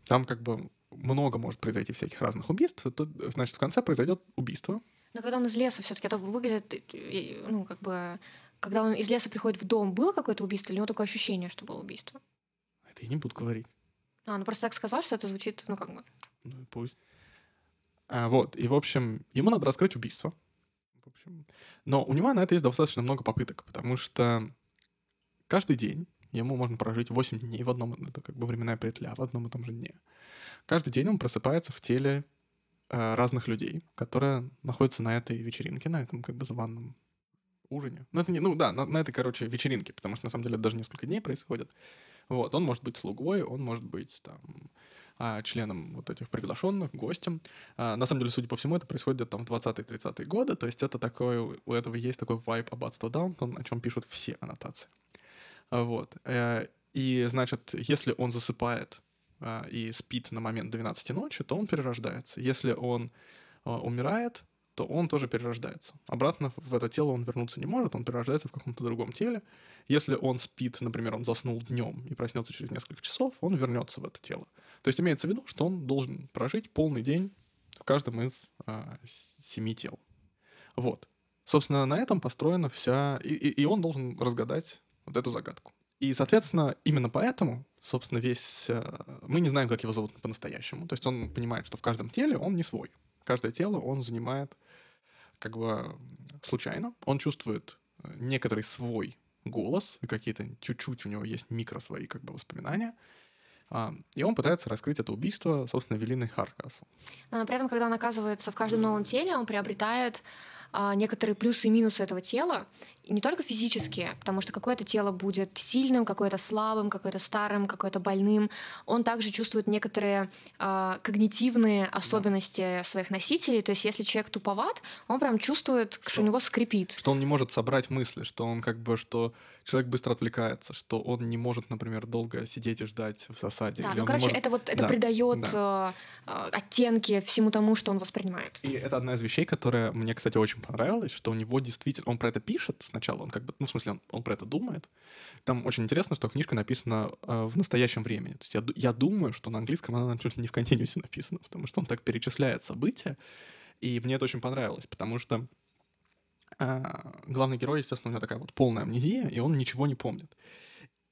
Там как бы много может произойти всяких разных убийств. Тут, значит, в конце произойдет убийство. Но когда он из леса все-таки, это выглядит, ну, как бы когда он из леса приходит в дом, было какое-то убийство, или у него такое ощущение, что было убийство? Это я не буду говорить. А, ну просто так сказал, что это звучит, ну как бы. Ну и пусть. А, вот, и в общем, ему надо раскрыть убийство. В общем. Но у него на это есть достаточно много попыток, потому что каждый день ему можно прожить 8 дней в одном, это как бы временная петля, в одном и том же дне. Каждый день он просыпается в теле э, разных людей, которые находятся на этой вечеринке, на этом как бы званом ужине. Ну, это не, ну да, на, на этой, короче, вечеринке, потому что на самом деле это даже несколько дней происходит. Вот, он может быть слугой, он может быть там а, членом вот этих приглашенных, гостем. А, на самом деле, судя по всему, это происходит там в 20-30-е годы, то есть это такое, у этого есть такой вайп аббатства Даунтон, о чем пишут все аннотации. А, вот. Э, и, значит, если он засыпает и спит на момент 12 ночи, то он перерождается. Если он умирает, то он тоже перерождается. Обратно в это тело он вернуться не может, он перерождается в каком-то другом теле. Если он спит, например, он заснул днем и проснется через несколько часов, он вернется в это тело. То есть имеется в виду, что он должен прожить полный день в каждом из э, семи тел. Вот. Собственно, на этом построена вся... И, и, и он должен разгадать вот эту загадку. И, соответственно, именно поэтому, собственно, весь... Э, мы не знаем, как его зовут по-настоящему. То есть он понимает, что в каждом теле он не свой. Каждое тело он занимает как бы случайно. Он чувствует э, некоторый свой голос, какие-то чуть-чуть у него есть микро свои как бы воспоминания. А, и он пытается раскрыть это убийство, собственно, Велины Харкасл. Но при этом, когда он оказывается в каждом новом теле, он приобретает а, некоторые плюсы и минусы этого тела, и не только физические, потому что какое-то тело будет сильным, какое-то слабым, какое-то старым, какое-то больным. Он также чувствует некоторые э, когнитивные особенности да. своих носителей. То есть, если человек туповат, он прям чувствует, что, что у него скрипит. Что он не может собрать мысли, что он как бы, что человек быстро отвлекается, что он не может, например, долго сидеть и ждать в засаде. Да, ну, короче, может... это вот это да, придает да. Э, оттенки всему тому, что он воспринимает. И это одна из вещей, которая мне, кстати, очень понравилась, что у него действительно, он про это пишет сначала, он как бы, ну, в смысле, он, он про это думает. Там очень интересно, что книжка написана э, в настоящем времени. То есть я, я думаю, что на английском она чуть ли не в континуусе написана, потому что он так перечисляет события, и мне это очень понравилось, потому что э, главный герой, естественно, у него такая вот полная амнезия, и он ничего не помнит.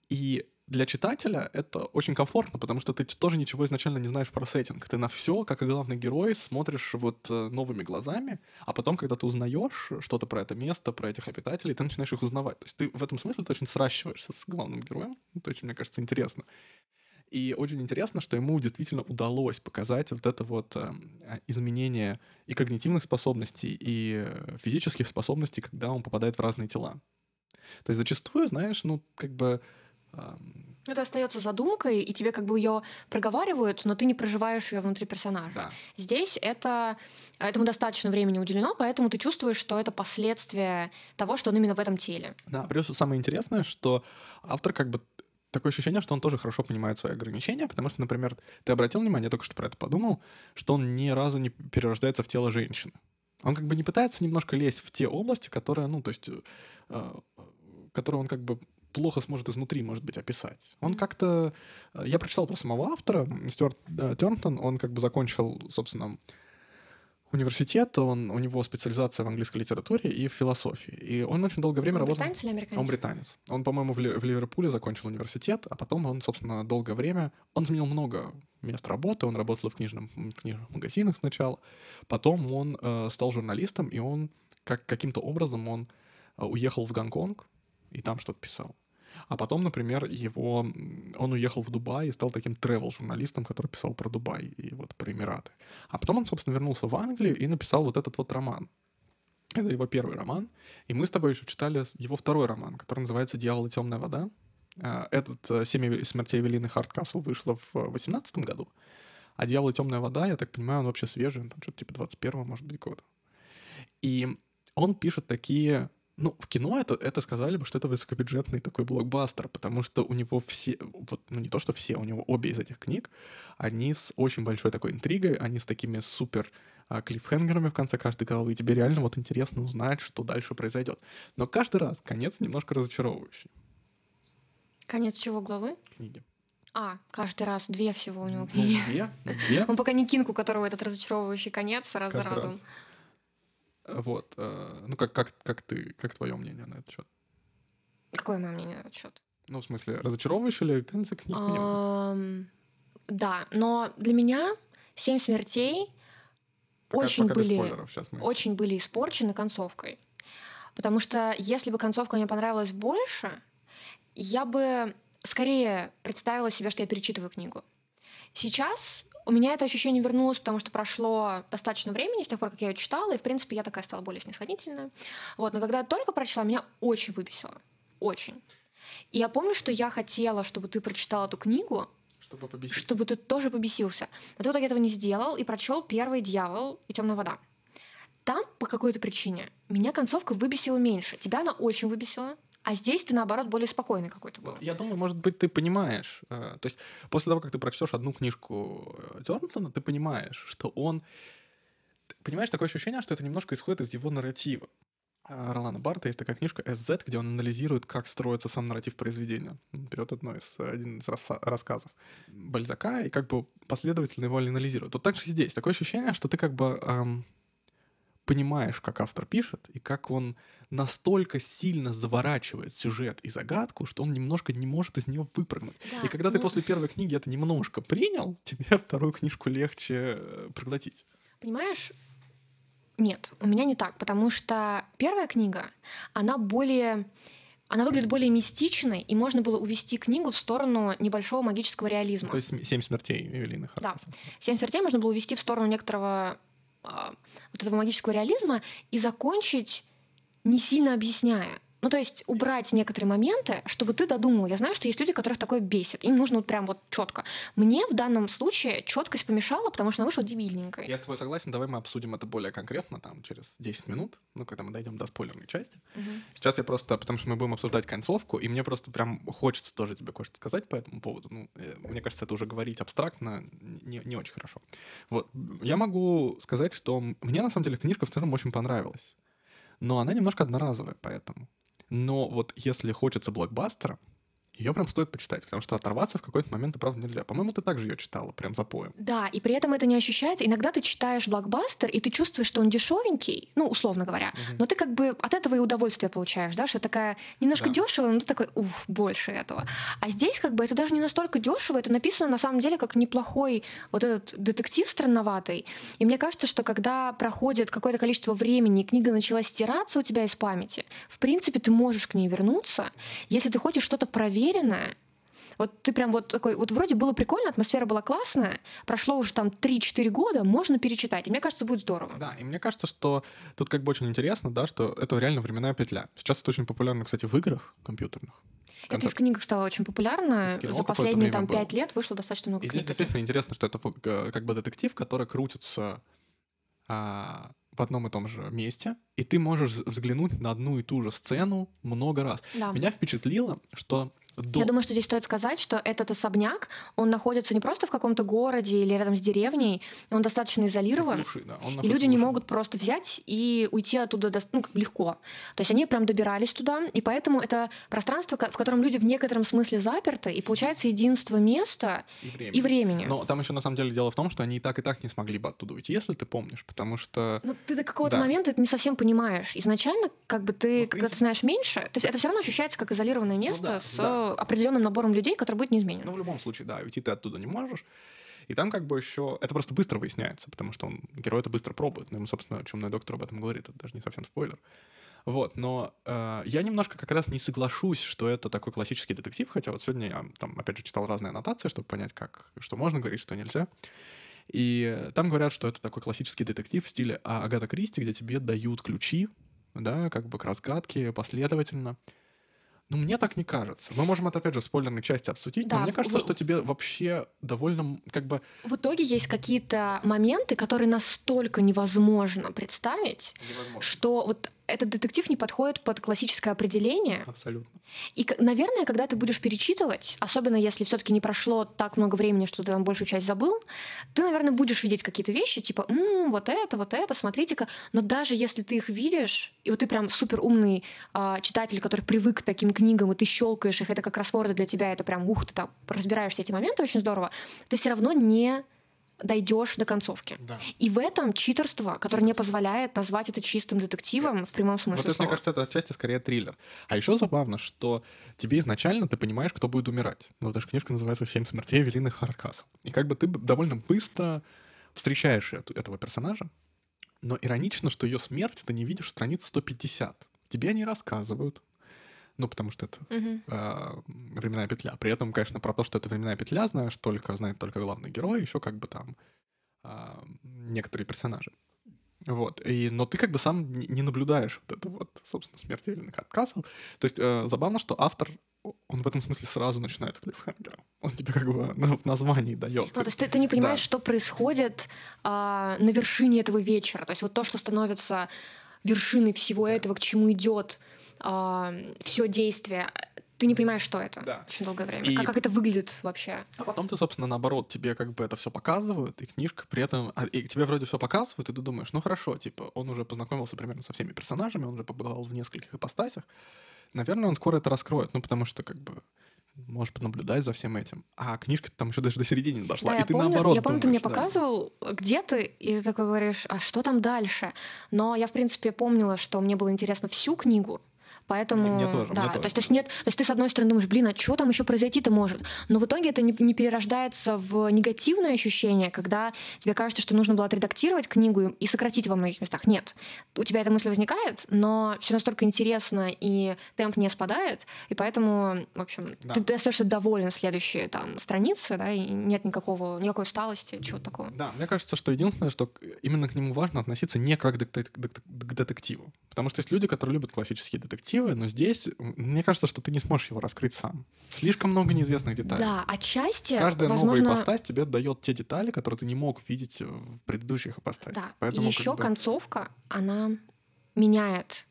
И для читателя это очень комфортно, потому что ты тоже ничего изначально не знаешь про сеттинг. Ты на все, как и главный герой, смотришь вот э, новыми глазами, а потом, когда ты узнаешь что-то про это место, про этих обитателей, ты начинаешь их узнавать. То есть ты в этом смысле ты очень сращиваешься с главным героем. Это очень, мне кажется, интересно. И очень интересно, что ему действительно удалось показать вот это вот э, изменение и когнитивных способностей, и э, физических способностей, когда он попадает в разные тела. То есть зачастую, знаешь, ну, как бы это остается задумкой, и тебе как бы ее проговаривают, но ты не проживаешь ее внутри персонажа. Да. Здесь это этому достаточно времени уделено, поэтому ты чувствуешь, что это последствия того, что он именно в этом теле. Да, плюс самое интересное, что автор как бы такое ощущение, что он тоже хорошо понимает свои ограничения, потому что, например, ты обратил внимание, я только что про это подумал, что он ни разу не перерождается в тело женщины. Он как бы не пытается немножко лезть в те области, которые, ну, то есть, э, которые он как бы плохо сможет изнутри, может быть, описать. Он как-то... Э, я прочитал про самого автора, Стюарт э, Тернтон, он как бы закончил, собственно, университет, он, у него специализация в английской литературе и в философии. И он очень долгое время он работал... британец или американец? Он британец. Он, по-моему, в, в Ливерпуле закончил университет, а потом он, собственно, долгое время... Он заменил много мест работы, он работал в книжном, в книжных магазинах сначала. Потом он э, стал журналистом, и он как, каким-то образом он э, уехал в Гонконг и там что-то писал. А потом, например, его, он уехал в Дубай и стал таким тревел-журналистом, который писал про Дубай и вот про Эмираты. А потом он, собственно, вернулся в Англию и написал вот этот вот роман. Это его первый роман. И мы с тобой еще читали его второй роман, который называется «Дьявол и темная вода». Э, этот э, «Семь смертей Эвелины Хардкасл» вышло в 2018 году. А «Дьявол и темная вода», я так понимаю, он вообще свежий, там что-то типа 21 может быть, года. И он пишет такие ну, в кино это, это сказали бы, что это высокобюджетный такой блокбастер, потому что у него все, вот, ну не то, что все, у него обе из этих книг, они с очень большой такой интригой, они с такими супер а, клиффхенгерами в конце каждой главы, и тебе реально вот интересно узнать, что дальше произойдет. Но каждый раз конец немножко разочаровывающий. Конец чего главы? Книги. А, каждый раз две всего у него книги. Ну, две? Две? Он пока не кинг, у которого этот разочаровывающий конец раз каждый за разом. Раз. Вот. Э, ну, как, как, как ты, как твое мнение на этот счет? Какое мое мнение на этот счет? Ну, в смысле, разочаровываешь или концы книг um, Да, но для меня «Семь смертей» пока, очень, пока были, мы... очень были испорчены концовкой. Потому что если бы концовка мне понравилась больше, я бы скорее представила себе, что я перечитываю книгу. Сейчас у меня это ощущение вернулось, потому что прошло достаточно времени с тех пор, как я ее читала, и, в принципе, я такая стала более снисходительная. Вот, но когда я только прочла, меня очень выбесило. Очень. И я помню, что я хотела, чтобы ты прочитал эту книгу, чтобы побеситься. Чтобы ты тоже побесился. Но ты в итоге этого не сделал и прочел первый дьявол и темная вода. Там по какой-то причине меня концовка выбесила меньше. Тебя она очень выбесила. А здесь ты, наоборот, более спокойный какой-то был. Я думаю, может быть, ты понимаешь. Э, то есть после того, как ты прочтешь одну книжку э, Тернтона, ты понимаешь, что он... понимаешь, такое ощущение, что это немножко исходит из его нарратива. Э, Ролана Барта есть такая книжка «SZ», где он анализирует, как строится сам нарратив произведения. Он берет одно из, один из рассказов Бальзака и как бы последовательно его анализирует. Вот так же здесь. Такое ощущение, что ты как бы эм, понимаешь, как автор пишет, и как он настолько сильно заворачивает сюжет и загадку, что он немножко не может из нее выпрыгнуть. Да, и когда ты ну- после первой книги это немножко принял, тебе вторую книжку легче э, проглотить. Понимаешь, нет, у меня не так, потому что первая книга, она более... Она выглядит более мистичной, и можно было увести книгу в сторону небольшого магического реализма. То есть «Семь смертей» Эвелины Да. Харкаса. «Семь смертей» можно было увести в сторону некоторого вот этого магического реализма и закончить не сильно объясняя. Ну, то есть убрать некоторые моменты, чтобы ты додумал. Я знаю, что есть люди, которых такое бесит. Им нужно вот прям вот четко. Мне в данном случае четкость помешала, потому что она вышла дебильненькой. Я с тобой согласен, давай мы обсудим это более конкретно, там, через 10 минут, ну, когда мы дойдем до спойлерной части. Мгм. Сейчас я просто, потому что мы будем обсуждать концовку, и мне просто прям хочется тоже тебе кое-что сказать по этому поводу. Ну, э, мне кажется, это уже говорить абстрактно не, не очень хорошо. Вот, я могу сказать, что мне на самом деле книжка в целом очень понравилась. Но она немножко одноразовая, поэтому. Но вот если хочется блокбастера, ее прям стоит почитать, потому что оторваться в какой-то момент и правда нельзя. По-моему, ты также ее читала, прям за поем. Да, и при этом это не ощущается. Иногда ты читаешь блокбастер, и ты чувствуешь, что он дешевенький, ну, условно говоря, Мгм. но ты как бы от этого и удовольствие получаешь, да, что такая немножко Да. дешево, но ты такой, ух, больше этого. А здесь как бы это даже не настолько дешево, это написано на самом деле как неплохой вот этот детектив странноватый. И мне кажется, что когда проходит какое-то количество времени, и книга начала стираться у тебя из памяти, в принципе, ты можешь к ней вернуться, если ты хочешь что-то проверенное, вот ты прям вот такой, вот вроде было прикольно, атмосфера была классная, прошло уже там 3-4 года, можно перечитать. И мне кажется, будет здорово. Да, и мне кажется, что тут как бы очень интересно, да, что это реально временная петля. Сейчас это очень популярно, кстати, в играх компьютерных. Это и в Концепт. книгах стало очень популярно. За последние там было. 5 лет вышло достаточно много И здесь книг. таких. действительно интересно, что это э, как бы детектив, который крутится а, в одном и том же месте, и ты можешь взглянуть на одну и ту же сцену много раз. Да. Меня впечатлило, что до... Я думаю, что здесь стоит сказать, что этот особняк, он находится не просто в каком-то городе или рядом с деревней, он достаточно изолирован. Глуши, да, он И люди не могут просто взять и уйти оттуда дос- ну, как легко. То есть они прям добирались туда, и поэтому это пространство, в котором люди в некотором смысле заперты, и получается единство места И времени. и времени. Но там еще на самом деле дело в том, что они и так и так не смогли бы оттуда уйти, если ты помнишь, потому что Но ты до какого-то Да. момента это не совсем понимаешь. Изначально, как бы ты, Ну, когда принципе- ты знаешь меньше, ты- это все равно ощущается как изолированное место да, с да. Определенным набором людей, который будет неизменен. Ну, в любом случае, да, уйти ты оттуда не можешь. И там как бы еще... Это просто быстро выясняется, потому что он, герой это быстро пробует. Ну, ему, собственно, чумной доктор об этом говорит, это даже не совсем спойлер. Вот, но э, я немножко как раз не соглашусь, что это такой классический детектив, хотя вот сегодня я там, опять же, читал разные аннотации, чтобы понять, как, что можно говорить, что нельзя. И там говорят, что это такой классический детектив в стиле а, Агата Кристи, где тебе дают ключи, да, как бы к разгадке последовательно. Ну, мне так не кажется. Мы можем это, опять же, в спойлерной части обсудить, Да, но мне кажется, в- что тебе вообще довольно, как бы... В итоге есть какие-то моменты, которые настолько невозможно представить, что вот этот детектив не подходит под классическое определение. Абсолютно. И, наверное, когда ты будешь перечитывать, особенно если все-таки не прошло так много времени, что ты там большую часть забыл, ты, наверное, будешь видеть какие-то вещи, типа, «М, вот это, вот это, смотрите-ка. Но даже если ты их видишь, и вот ты прям супер умный читатель, который привык к таким книгам, и ты щелкаешь их, это как кроссворды для тебя, это прям, ух, ты там разбираешь все эти моменты очень здорово, ты все равно не дойдешь до концовки. Да. И в этом читерство, которое не позволяет назвать это чистым детективом в прямом смысле Вот это, мне слова. кажется, это отчасти скорее триллер. А еще забавно, что тебе изначально ты понимаешь, кто будет умирать. Ну, даже книжка называется «Семь смертей Эвелины Хардкасл». И как бы ты довольно быстро встречаешь эту- этого персонажа, но иронично, что ее смерть ты не видишь страниц 150. Тебе они рассказывают, ну, потому что это Мгм. э, временная петля. При этом, конечно, про то, что это временная петля, знаешь только, знает только главный герой, еще как бы там э, некоторые персонажи. Вот. И, но ты как бы сам не наблюдаешь вот это вот, собственно, смерть Хардкасл. То есть э, забавно, что автор, он в этом смысле сразу начинает с клиффхенгера. Он тебе как бы на- в названии дает. Ну, то есть ты, ты не понимаешь, Да. что происходит а, на вершине этого вечера. То есть вот то, что становится вершиной всего этого, к чему идет все действие, ты не понимаешь, что это Да. очень долгое время. И- Как, как это выглядит вообще. А потом ты, собственно, наоборот, тебе как бы это все показывают, и книжка при этом... а, и тебе вроде все показывают, и ты думаешь, ну хорошо, типа, он уже познакомился примерно со всеми персонажами, он уже побывал в нескольких ипостасях. Наверное, он скоро это раскроет, ну потому что как бы можешь понаблюдать за всем этим. А книжка там еще даже до середины не дошла. Да, и я ты помню, наоборот я помню, ты мне думаешь, да. показывал, где ты, и ты такой говоришь, а что там дальше? Но я, в принципе, помнила, что мне было интересно всю книгу, Поэтому, Мне тоже, мне да, тоже. то есть, то есть нет, то есть ты с одной стороны думаешь, блин, а что там еще произойти-то может? Но в итоге это не, не перерождается в негативное ощущение, когда тебе кажется, что нужно было отредактировать книгу и сократить во многих местах. Нет, у тебя эта мысль возникает, но все настолько интересно и темп не спадает, и поэтому, в общем, Да. ты достаточно доволен следующей там страницы, да, и нет никакого никакой усталости, чего-то такого. Да, мне кажется, что единственное, что именно к нему важно относиться не как к детективу. Потому что есть люди, которые любят классические детективы, но здесь, мне кажется, что ты не сможешь его раскрыть сам. Слишком много неизвестных деталей. Да, отчасти, Каждая возможно, новая ипостась тебе дает те детали, которые ты не мог видеть в предыдущих ипостасях. Да, Поэтому и еще как бы- концовка, она меняет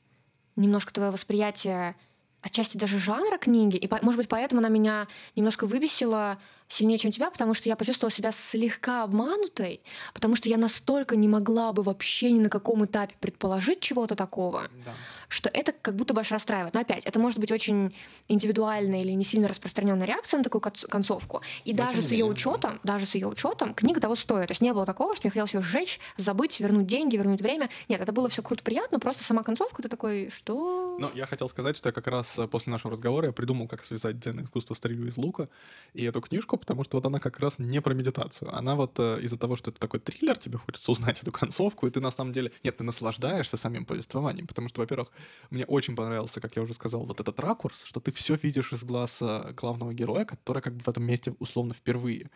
немножко твое восприятие отчасти даже жанра книги, и, может быть, поэтому она меня немножко выбесила сильнее, чем тебя, потому что я почувствовала себя слегка обманутой, потому что я настолько не могла бы вообще ни на каком этапе предположить чего-то такого, Да. Что это как будто бы аж расстраивает. Но опять, это может быть очень индивидуальная или не сильно распространенная реакция на такую конц- концовку. И Но даже с ее да. учетом, даже с ее учетом, книга того стоит. То есть не было такого, что мне хотелось ее сжечь, забыть, вернуть деньги, вернуть время. Нет, это было все круто, приятно, просто сама концовка, ты такой, что? Но я хотел сказать, что я как раз э, после нашего разговора я придумал, как связать дзен искусство стрельбы из лука и эту книжку, потому что вот она как раз не про медитацию. Она вот э, из-за того, что это такой триллер, тебе хочется узнать эту концовку, и ты на самом деле... Нет, ты наслаждаешься самим повествованием, потому что, во-первых, мне очень понравился, как я уже сказал, вот этот ракурс, что ты все видишь из глаз э, главного героя, который как бы в этом месте условно впервые.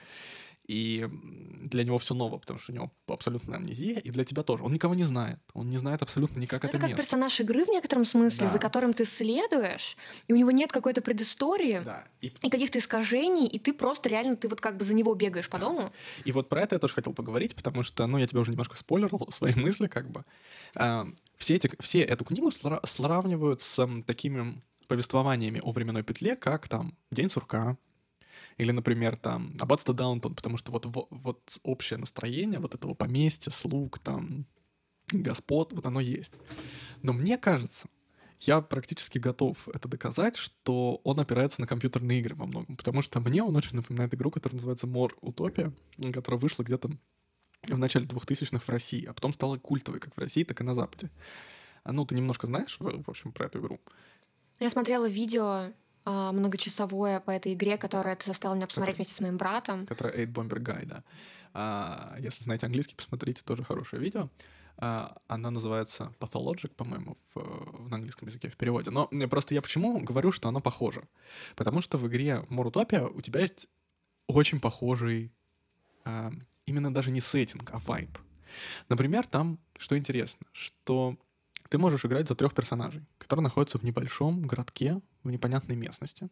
И для него все ново, потому что у него абсолютная амнезия, и для тебя тоже. Он никого не знает. Он не знает абсолютно никак Ну, это, это как место. персонаж игры в некотором смысле, Да. за которым ты следуешь, и у него нет какой-то предыстории Да. И и каких-то искажений, и ты просто реально, ты вот как бы за него бегаешь по Да. дому. И вот про это я тоже хотел поговорить, потому что, ну, я тебе уже немножко спойлерил свои мысли, как бы. Все, эти, все эту книгу сра- сравнивают с такими повествованиями о временной петле, как там «День сурка», или, например, там «Аббатство Даунтон», потому что вот, во- вот общее настроение вот этого поместья, слуг, там, господ, вот оно есть. Но мне кажется, я практически готов это доказать, что он опирается на компьютерные игры во многом. Потому что мне он очень напоминает игру, которая называется Мор Утопия, которая вышла где-то в начале 2000-х в России, а потом стала культовой как в России, так и на Западе. А ну, ты немножко знаешь, в, в общем, про эту игру? Я смотрела видео а, многочасовое по этой игре, которое ты заставил меня посмотреть Который- вместе с моим братом. Которая Eight Bomber Guy, да. А, если знаете английский, посмотрите, тоже хорошее видео. А, она называется Pathologic, по-моему, в, в- на английском языке в переводе. Но просто я почему говорю, что она похожа? Потому что в игре Utopia у тебя есть очень похожий а, именно даже не сеттинг, а вайб. Например, там, что интересно, что ты можешь играть за трех персонажей, которые находятся в небольшом городке, в непонятной местности.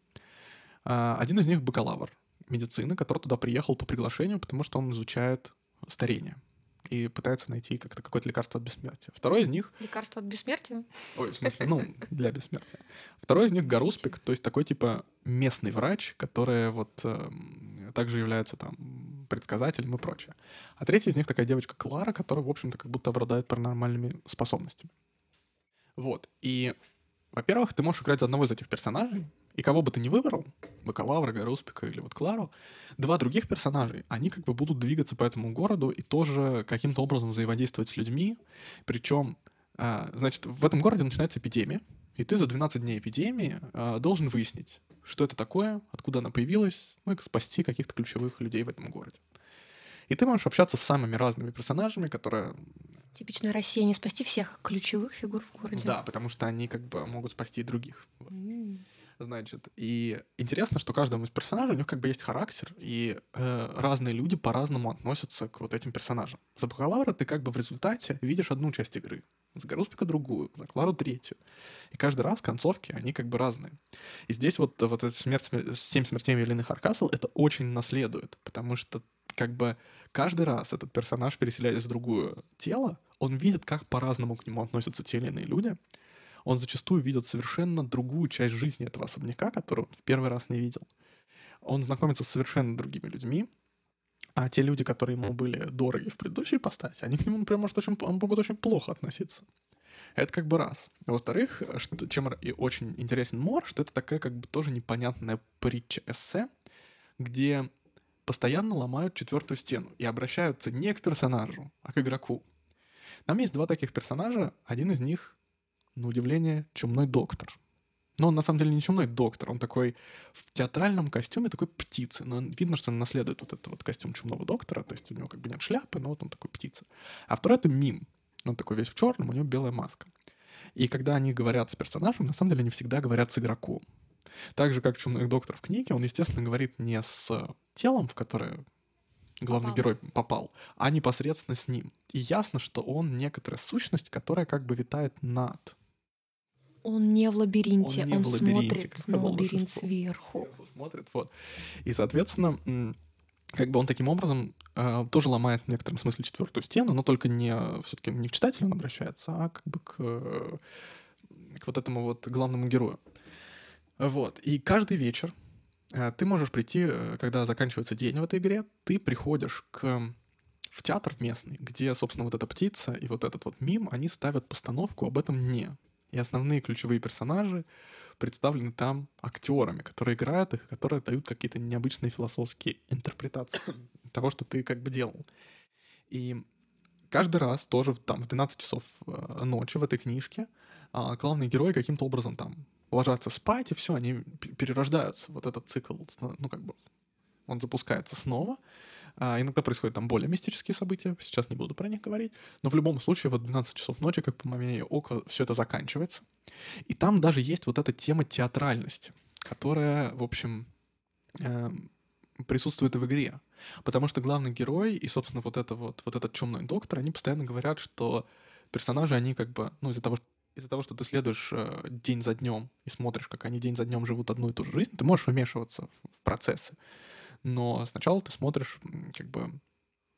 А, Один из них бакалавр медицины, который туда приехал по приглашению, потому что он изучает старение и пытается найти как-то какое-то лекарство от бессмертия. Второй из них, Лекарство от бессмертия. ой, в смысле, ну, для бессмертия. Второй из них Гаруспик, то есть такой типа местный врач, который вот эм, также является там предсказателем и прочее. А третий из них такая девочка Клара, которая, в общем-то, как будто обладает паранормальными способностями. Вот. И, во-первых, ты можешь играть за одного из этих персонажей, и кого бы ты ни выбрал, бакалавра, Гаруспика или вот Клару, два других персонажей, они как бы будут двигаться по этому городу и тоже каким-то образом взаимодействовать с людьми. Причем, а, значит, в этом городе начинается эпидемия, и ты за 12 дней эпидемии а, должен выяснить, что это такое, откуда она появилась, ну и спасти каких-то ключевых людей в этом городе. И ты можешь общаться с самыми разными персонажами, которые Типичная Россия, не спасти всех ключевых фигур в городе. Да, потому что они как бы могут спасти и других. Вот. Значит, и интересно, что каждому из персонажей у них как бы есть характер, и э, разные люди по-разному относятся к вот этим персонажам. За бакалавра ты как бы в результате видишь одну часть игры, за Гаруспика другую, за Клару третью. И каждый раз концовки, они как бы разные. И здесь вот, вот эта смерть, смер- «Семь смертей Велины Харкасл» это очень наследует, потому что как бы каждый раз этот персонаж, переселяясь в другое тело, он видит, как по-разному к нему относятся те или иные люди, он зачастую видит совершенно другую часть жизни этого особняка, которую он в первый раз не видел. Он знакомится с совершенно другими людьми, а те люди, которые ему были дороги в предыдущей ипостаси, они к нему, например, может, очень, могут очень плохо относиться. Это как бы раз. Во-вторых, что, чем и очень интересен Мор, что это такая как бы тоже непонятная притча эссе, где постоянно ломают четвертую стену и обращаются не к персонажу, а к игроку. Там есть два таких персонажа. Один из них, на удивление, чумной доктор. Но он на самом деле не чумной доктор, он такой в театральном костюме такой птицы. Но видно, что он наследует вот этот вот костюм чумного доктора, то есть у него как бы нет шляпы, но вот он такой птица. А второй — это мим. Он такой весь в черном, у него белая маска. И когда они говорят с персонажем, на самом деле они всегда говорят с игроком. Так же, как Чумной доктор в книге, он, естественно, говорит не с телом, в которое главный попал. герой попал, а непосредственно с ним. И ясно, что он некоторая сущность, которая как бы витает над. Он не в лабиринте, он, не он в лабиринте, смотрит на лабиринт сверху. сверху. Смотрит, вот. И, соответственно, как бы он таким образом э, тоже ломает в некотором смысле четвертую стену, но только не все-таки не к читателю он обращается, а как бы к, к вот этому вот главному герою. Вот. И каждый вечер э, ты можешь прийти, э, когда заканчивается день в этой игре, ты приходишь к в театр местный, где, собственно, вот эта птица и вот этот вот мим, они ставят постановку об этом дне. И основные ключевые персонажи представлены там актерами, которые играют их, которые дают какие-то необычные философские интерпретации того, что ты как бы делал. И каждый раз тоже там в 12 часов э, ночи в этой книжке а, главные герои каким-то образом там ложатся спать, и все, они перерождаются. Вот этот цикл, ну, как бы, он запускается снова. А, иногда происходят там более мистические события, сейчас не буду про них говорить, но в любом случае вот 12 часов ночи, как по моей ока, все это заканчивается. И там даже есть вот эта тема театральности, которая, в общем, э, присутствует в игре. Потому что главный герой и, собственно, вот, это вот, вот этот чумной доктор, они постоянно говорят, что персонажи, они как бы, ну, из-за того, что из-за того, что ты следуешь э, день за днем и смотришь, как они день за днем живут одну и ту же жизнь, ты можешь вмешиваться в, в процессы. Но сначала ты смотришь как бы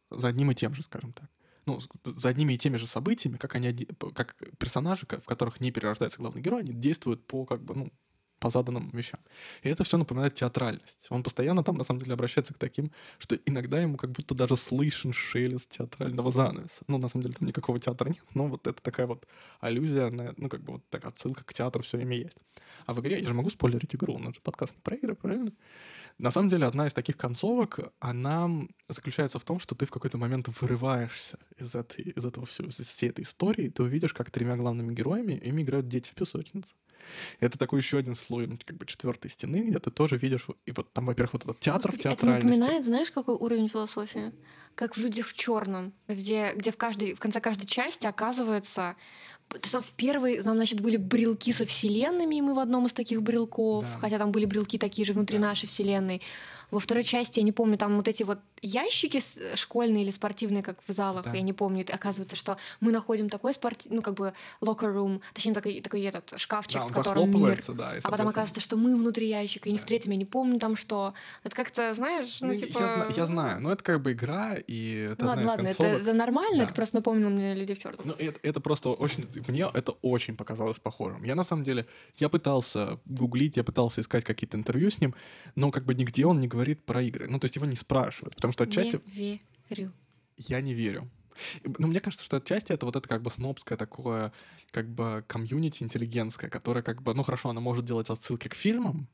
за одним и тем же, скажем так. Ну, за одними и теми же событиями, как они, как персонажи, в которых не перерождается главный герой, они действуют по как бы, ну, по заданным вещам. И это все напоминает театральность. Он постоянно там, на самом деле, обращается к таким, что иногда ему как будто даже слышен шелест театрального занавеса. Ну, на самом деле, там никакого театра нет, но вот это такая вот аллюзия, на, ну, как бы вот такая отсылка к театру все время есть. А в игре, я же могу спойлерить игру, у нас же подкаст про игры, правильно? На самом деле, одна из таких концовок, она заключается в том, что ты в какой-то момент вырываешься из, этой, из этого всего, из всей этой истории, ты увидишь, как тремя главными героями ими играют дети в песочнице. Это такой еще один слой, ну, как бы четвертой стены, где ты тоже видишь, и вот там, во-первых, вот этот театр в театральности. Это напоминает, знаешь, какой уровень философии? Как в «Людях в черном», где, где в, каждой, в конце каждой части оказывается там в первой, там, значит, были брелки со вселенными, и мы в одном из таких брелков, да. хотя там были брелки такие же внутри да. нашей вселенной. Во второй части, я не помню, там вот эти вот ящики школьные или спортивные, как в залах, да. я не помню. И оказывается, что мы находим такой спорт, ну, как бы locker room, точнее, такой, такой этот шкафчик, да, в котором мир. Да, а потом оказывается, что мы внутри ящика, и не в третьем, я не помню там что. Это как-то, знаешь, ну, типа... Я, я знаю, но это как бы игра, и это ладно, ладно, это, это нормально, да. это просто напомнило мне «Люди в черном». Ну, это, это просто очень... Мне это очень показалось похожим. Я, на самом деле, я пытался гуглить, я пытался искать какие-то интервью с ним, но как бы нигде он не говорит про игры. Ну, то есть его не спрашивают, потому что отчасти... Не верю. Я не верю. Но мне кажется, что отчасти это вот это как бы снобское такое, как бы комьюнити интеллигентское, которое как бы, ну хорошо, оно может делать отсылки к фильмам,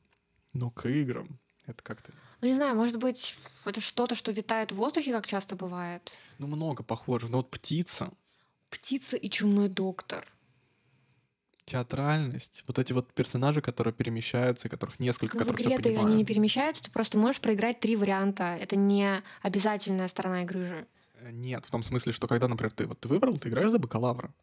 но к играм это как-то... Ну, не знаю, может быть, это что-то, что витает в воздухе, как часто бывает. Ну, много похожих. Но вот птица. Птица и чумной доктор театральность, вот эти вот персонажи, которые перемещаются, которых несколько, ну, игре все они не перемещаются, ты просто можешь проиграть три варианта. Это не обязательная сторона игры же. Э, нет, в том смысле, что когда, например, ты вот ты выбрал, ты играешь за бакалавра.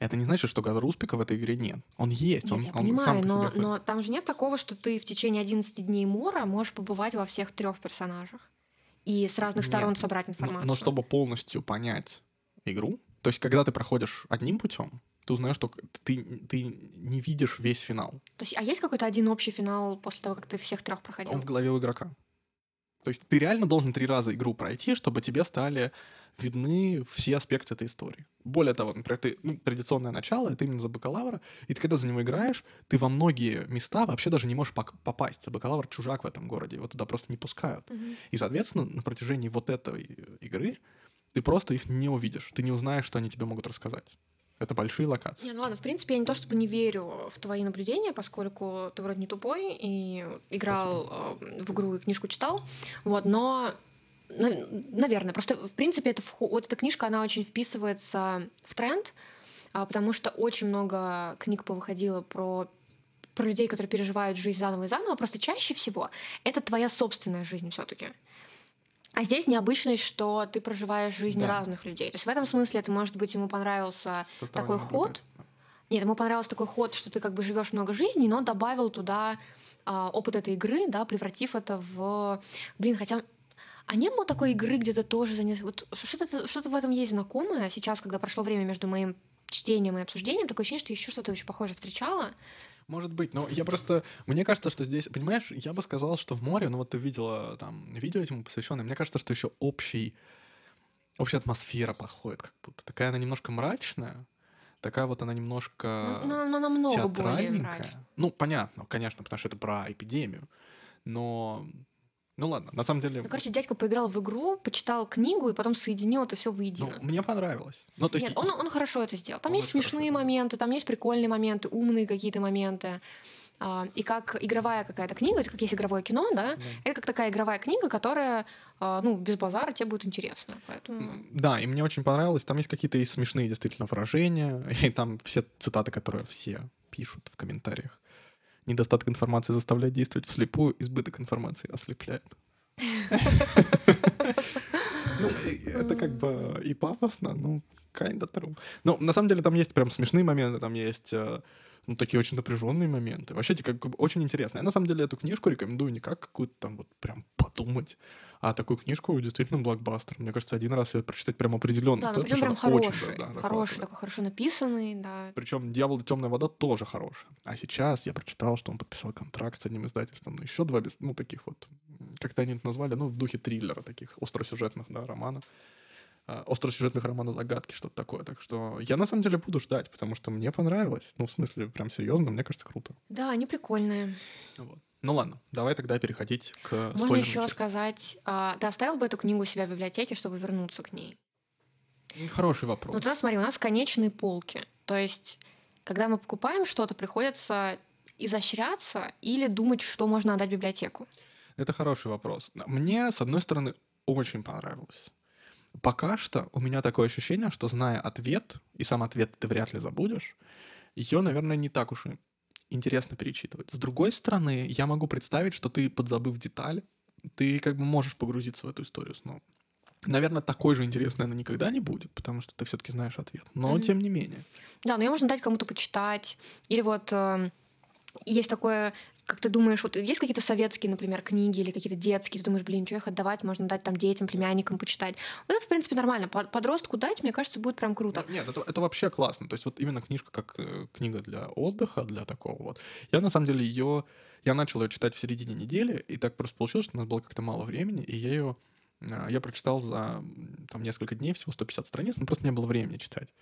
Это не значит, что Газруспика в этой игре нет. Он есть, нет, он, я он понимаю, сам по но, себе но там же нет такого, что ты в течение 11 дней Мора можешь побывать во всех трех персонажах и с разных нет, сторон собрать информацию. Но, но чтобы полностью понять игру, то есть когда ты проходишь одним путем, ты узнаешь, что ты, ты не видишь весь финал. То есть, а есть какой-то один общий финал после того, как ты всех трех проходил? Он в голове у игрока. То есть ты реально должен три раза игру пройти, чтобы тебе стали видны все аспекты этой истории. Более того, например, ты, ну, традиционное начало, это именно за бакалавра, и ты когда за него играешь, ты во многие места вообще даже не можешь попасть. Бакалавр чужак в этом городе, его туда просто не пускают. Mm-hmm. И, соответственно, на протяжении вот этой игры ты просто их не увидишь, ты не узнаешь, что они тебе могут рассказать. Это большие локации. Не, ну ладно, в принципе, я не то чтобы не верю в твои наблюдения, поскольку ты вроде не тупой и играл э, в игру и книжку читал. Вот, но на- наверное, просто в принципе это вот эта книжка, она очень вписывается в тренд, а, потому что очень много книг повыходило про про людей, которые переживают жизнь заново и заново, просто чаще всего это твоя собственная жизнь все-таки. А здесь необычность, что ты проживаешь жизнь Да. разных людей. То есть в этом смысле это может быть ему понравился стало такой немного ход. Нет, ему понравился такой ход, что ты как бы живешь много жизней, но добавил туда а, опыт этой игры, да, превратив это в... Блин, хотя... А не было такой игры, где ты тоже занес... Вот что-то, что-то в этом есть знакомое. Сейчас, когда прошло время между моим чтением и обсуждением, такое ощущение, что еще что-то очень похожее встречала. Может быть, но я просто... Мне кажется, что здесь... Понимаешь, я бы сказал, что в море, ну вот ты видела там видео этому посвященное, мне кажется, что еще общий... Общая атмосфера подходит как будто. Такая она немножко мрачная, такая вот она немножко Ну, она намного более театральненькая. Ну, понятно, конечно, потому что это про эпидемию. Но... Ну ладно, на самом деле... Ну, короче, дядька поиграл в игру, почитал книгу и потом соединил это все ну, воедино. мне понравилось. Ну, то есть... Нет, он, он хорошо это сделал. Там Он есть хорошо смешные моменты, там есть прикольные моменты, умные какие-то моменты. А, И как игровая какая-то книга, это как есть игровое кино, да, Да. это как такая игровая книга, которая, а, ну, без базара тебе будет интересно. Поэтому... Да, и мне очень понравилось. Там есть какие-то и смешные действительно выражения, и там все цитаты, которые все пишут в комментариях. Недостаток информации заставляет действовать вслепую, избыток информации ослепляет. Ну, это как бы и пафосно, ну, kinda true. Но на самом деле там есть прям смешные моменты, там есть э, ну, такие очень напряженные моменты. Вообще, как бы очень интересно. Я на самом деле эту книжку рекомендую не как какую-то там вот прям подумать, а такую книжку действительно блокбастер. Мне кажется, один раз ее прочитать прям определенно Да, стоит, причем прям хороший, очень, да, хороший, такой хорошо написанный, да. Причем «Дьявол и темная вода» тоже хорошая. А сейчас я прочитал, что он подписал контракт с одним издательством. Ну, еще два, без... ну, таких вот, как-то они это назвали, ну, в духе триллера таких, остросюжетных, да, романа. А, остросюжетных романов загадки, что-то такое. Так что я на самом деле буду ждать, потому что мне понравилось. Ну, в смысле, прям серьезно, мне кажется, круто. Да, они прикольные. Вот. Ну ладно, давай тогда переходить к Можно еще части. сказать, а, ты оставил бы эту книгу у себя в библиотеке, чтобы вернуться к ней? Хороший вопрос. Ну, тогда смотри, у нас конечные полки. То есть, когда мы покупаем что-то, приходится изощряться или думать, что можно отдать в библиотеку. Это хороший вопрос. Мне, с одной стороны, очень понравилось. Пока что у меня такое ощущение, что зная ответ, и сам ответ ты вряд ли забудешь, ее, наверное, не так уж и интересно перечитывать. С другой стороны, я могу представить, что ты, подзабыв деталь, ты как бы можешь погрузиться в эту историю снова. Наверное, такой же интересной она никогда не будет, потому что ты все-таки знаешь ответ. Но Мгм. тем не менее. Да, но ее можно дать кому-то почитать. Или вот э, есть такое, как ты думаешь, вот есть какие-то советские, например, книги или какие-то детские, ты думаешь, блин, что их отдавать, можно дать там детям, племянникам почитать. Вот это, в принципе, нормально. Под- Подростку дать, мне кажется, будет прям круто. Нет, это, это вообще классно. То есть вот именно книжка как э, книга для отдыха, для такого вот. Я на самом деле ее... Я начал ее читать в середине недели, и так просто получилось, что у нас было как-то мало времени, и я ее... Я прочитал за там несколько дней, всего 150 страниц, но просто не было времени читать.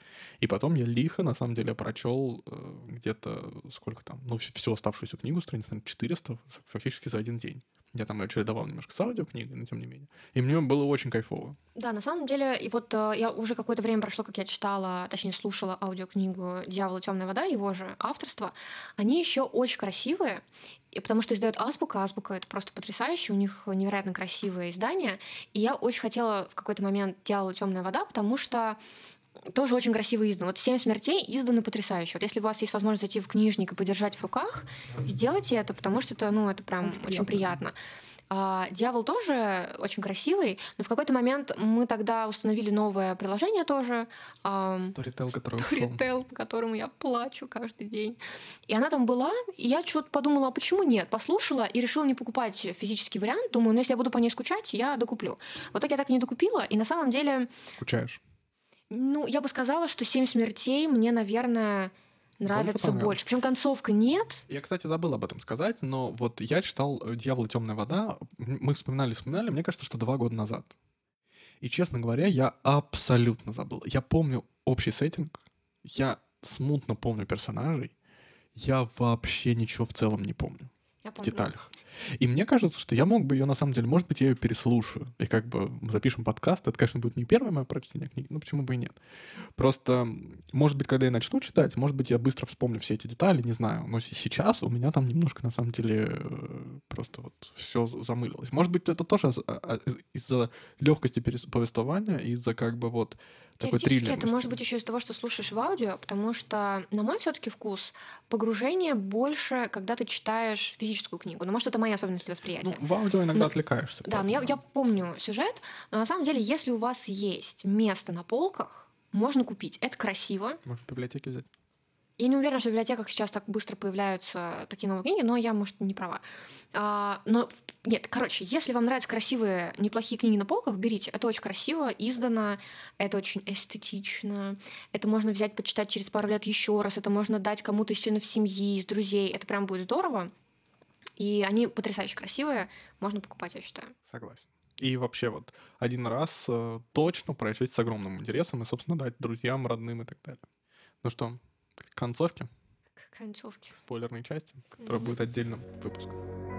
И потом я лихо, на самом деле, прочел э, где-то сколько там, ну, всю оставшуюся книгу, страниц, наверное, 400, фактически за один день. Я там ее чередовал немножко с аудиокнигой, но тем не менее. И мне было очень кайфово. Да, на самом деле, и вот э, я уже какое-то время прошло, как я читала, точнее, слушала аудиокнигу «Дьявол и темная вода», его же авторство. Они еще очень красивые, и потому что издает Азбука. Азбука — это просто потрясающе, у них невероятно красивые издания. И я очень хотела в какой-то момент «Дьявол и темная вода», потому что тоже очень красиво издан. Вот «Семь смертей» изданы потрясающе. Вот если у вас есть возможность зайти в книжник и подержать в руках, сделайте это, потому что это, ну, это прям Очень очень приятно. приятно. А, Дьявол тоже очень красивый, но в какой-то момент мы тогда установили новое приложение тоже, Storytel, который. Storytel, по которому я плачу каждый день. И она там была, и я что-то подумала, а почему нет? Послушала и решила не покупать физический вариант. Думаю, ну если я буду по ней скучать, я докуплю. В итоге я так и не докупила, и на самом деле, Скучаешь? Ну, я бы сказала, что «Семь смертей» мне, наверное, нравится больше. Причем концовка нет. Я, кстати, забыл об этом сказать, но вот я читал «Дьявол и темная вода», мы вспоминали, вспоминали, мне кажется, что два года назад. И, честно говоря, я абсолютно забыл. Я помню общий сеттинг, я смутно помню персонажей, я вообще ничего в целом не помню. Я в помню. деталях. И мне кажется, что я мог бы ее, на самом деле, может быть, я ее переслушаю. И как бы мы запишем подкаст. Это, конечно, будет не первое мое прочтение книги, ну почему бы и нет. Просто, может быть, когда я начну читать, может быть, я быстро вспомню все эти детали, не знаю. Но сейчас у меня там немножко, на самом деле, э, просто вот все замылилось. Может быть, это тоже а- а- из-за легкости повествования, из-за как бы вот такой Теоретически это может быть еще из того, что слушаешь в аудио, потому что, на мой все-таки вкус, погружение больше, когда ты читаешь физическую книгу. Но может, это мои особенности восприятия. Ну, в аудио иногда Ну, отвлекаешься. Да, но я, я помню сюжет, но на самом деле, если у вас есть место на полках, можно купить. Это красиво. Может, в библиотеке взять? Я не уверена, что в библиотеках сейчас так быстро появляются такие новые книги, но я, может, не права. А, но нет, короче, если вам нравятся красивые, неплохие книги на полках, берите. Это очень красиво, издано, это очень эстетично. Это можно взять, почитать через пару лет еще раз. Это можно дать кому-то из членов семьи, из друзей. Это прям будет здорово. И они потрясающе красивые. Можно покупать, я считаю. Согласен. И вообще вот один раз э, точно прочесть с огромным интересом и, собственно, дать друзьям, родным и так далее. Ну что, к концовке, К концовке. к спойлерной части, которая Мгм. будет отдельным выпуском.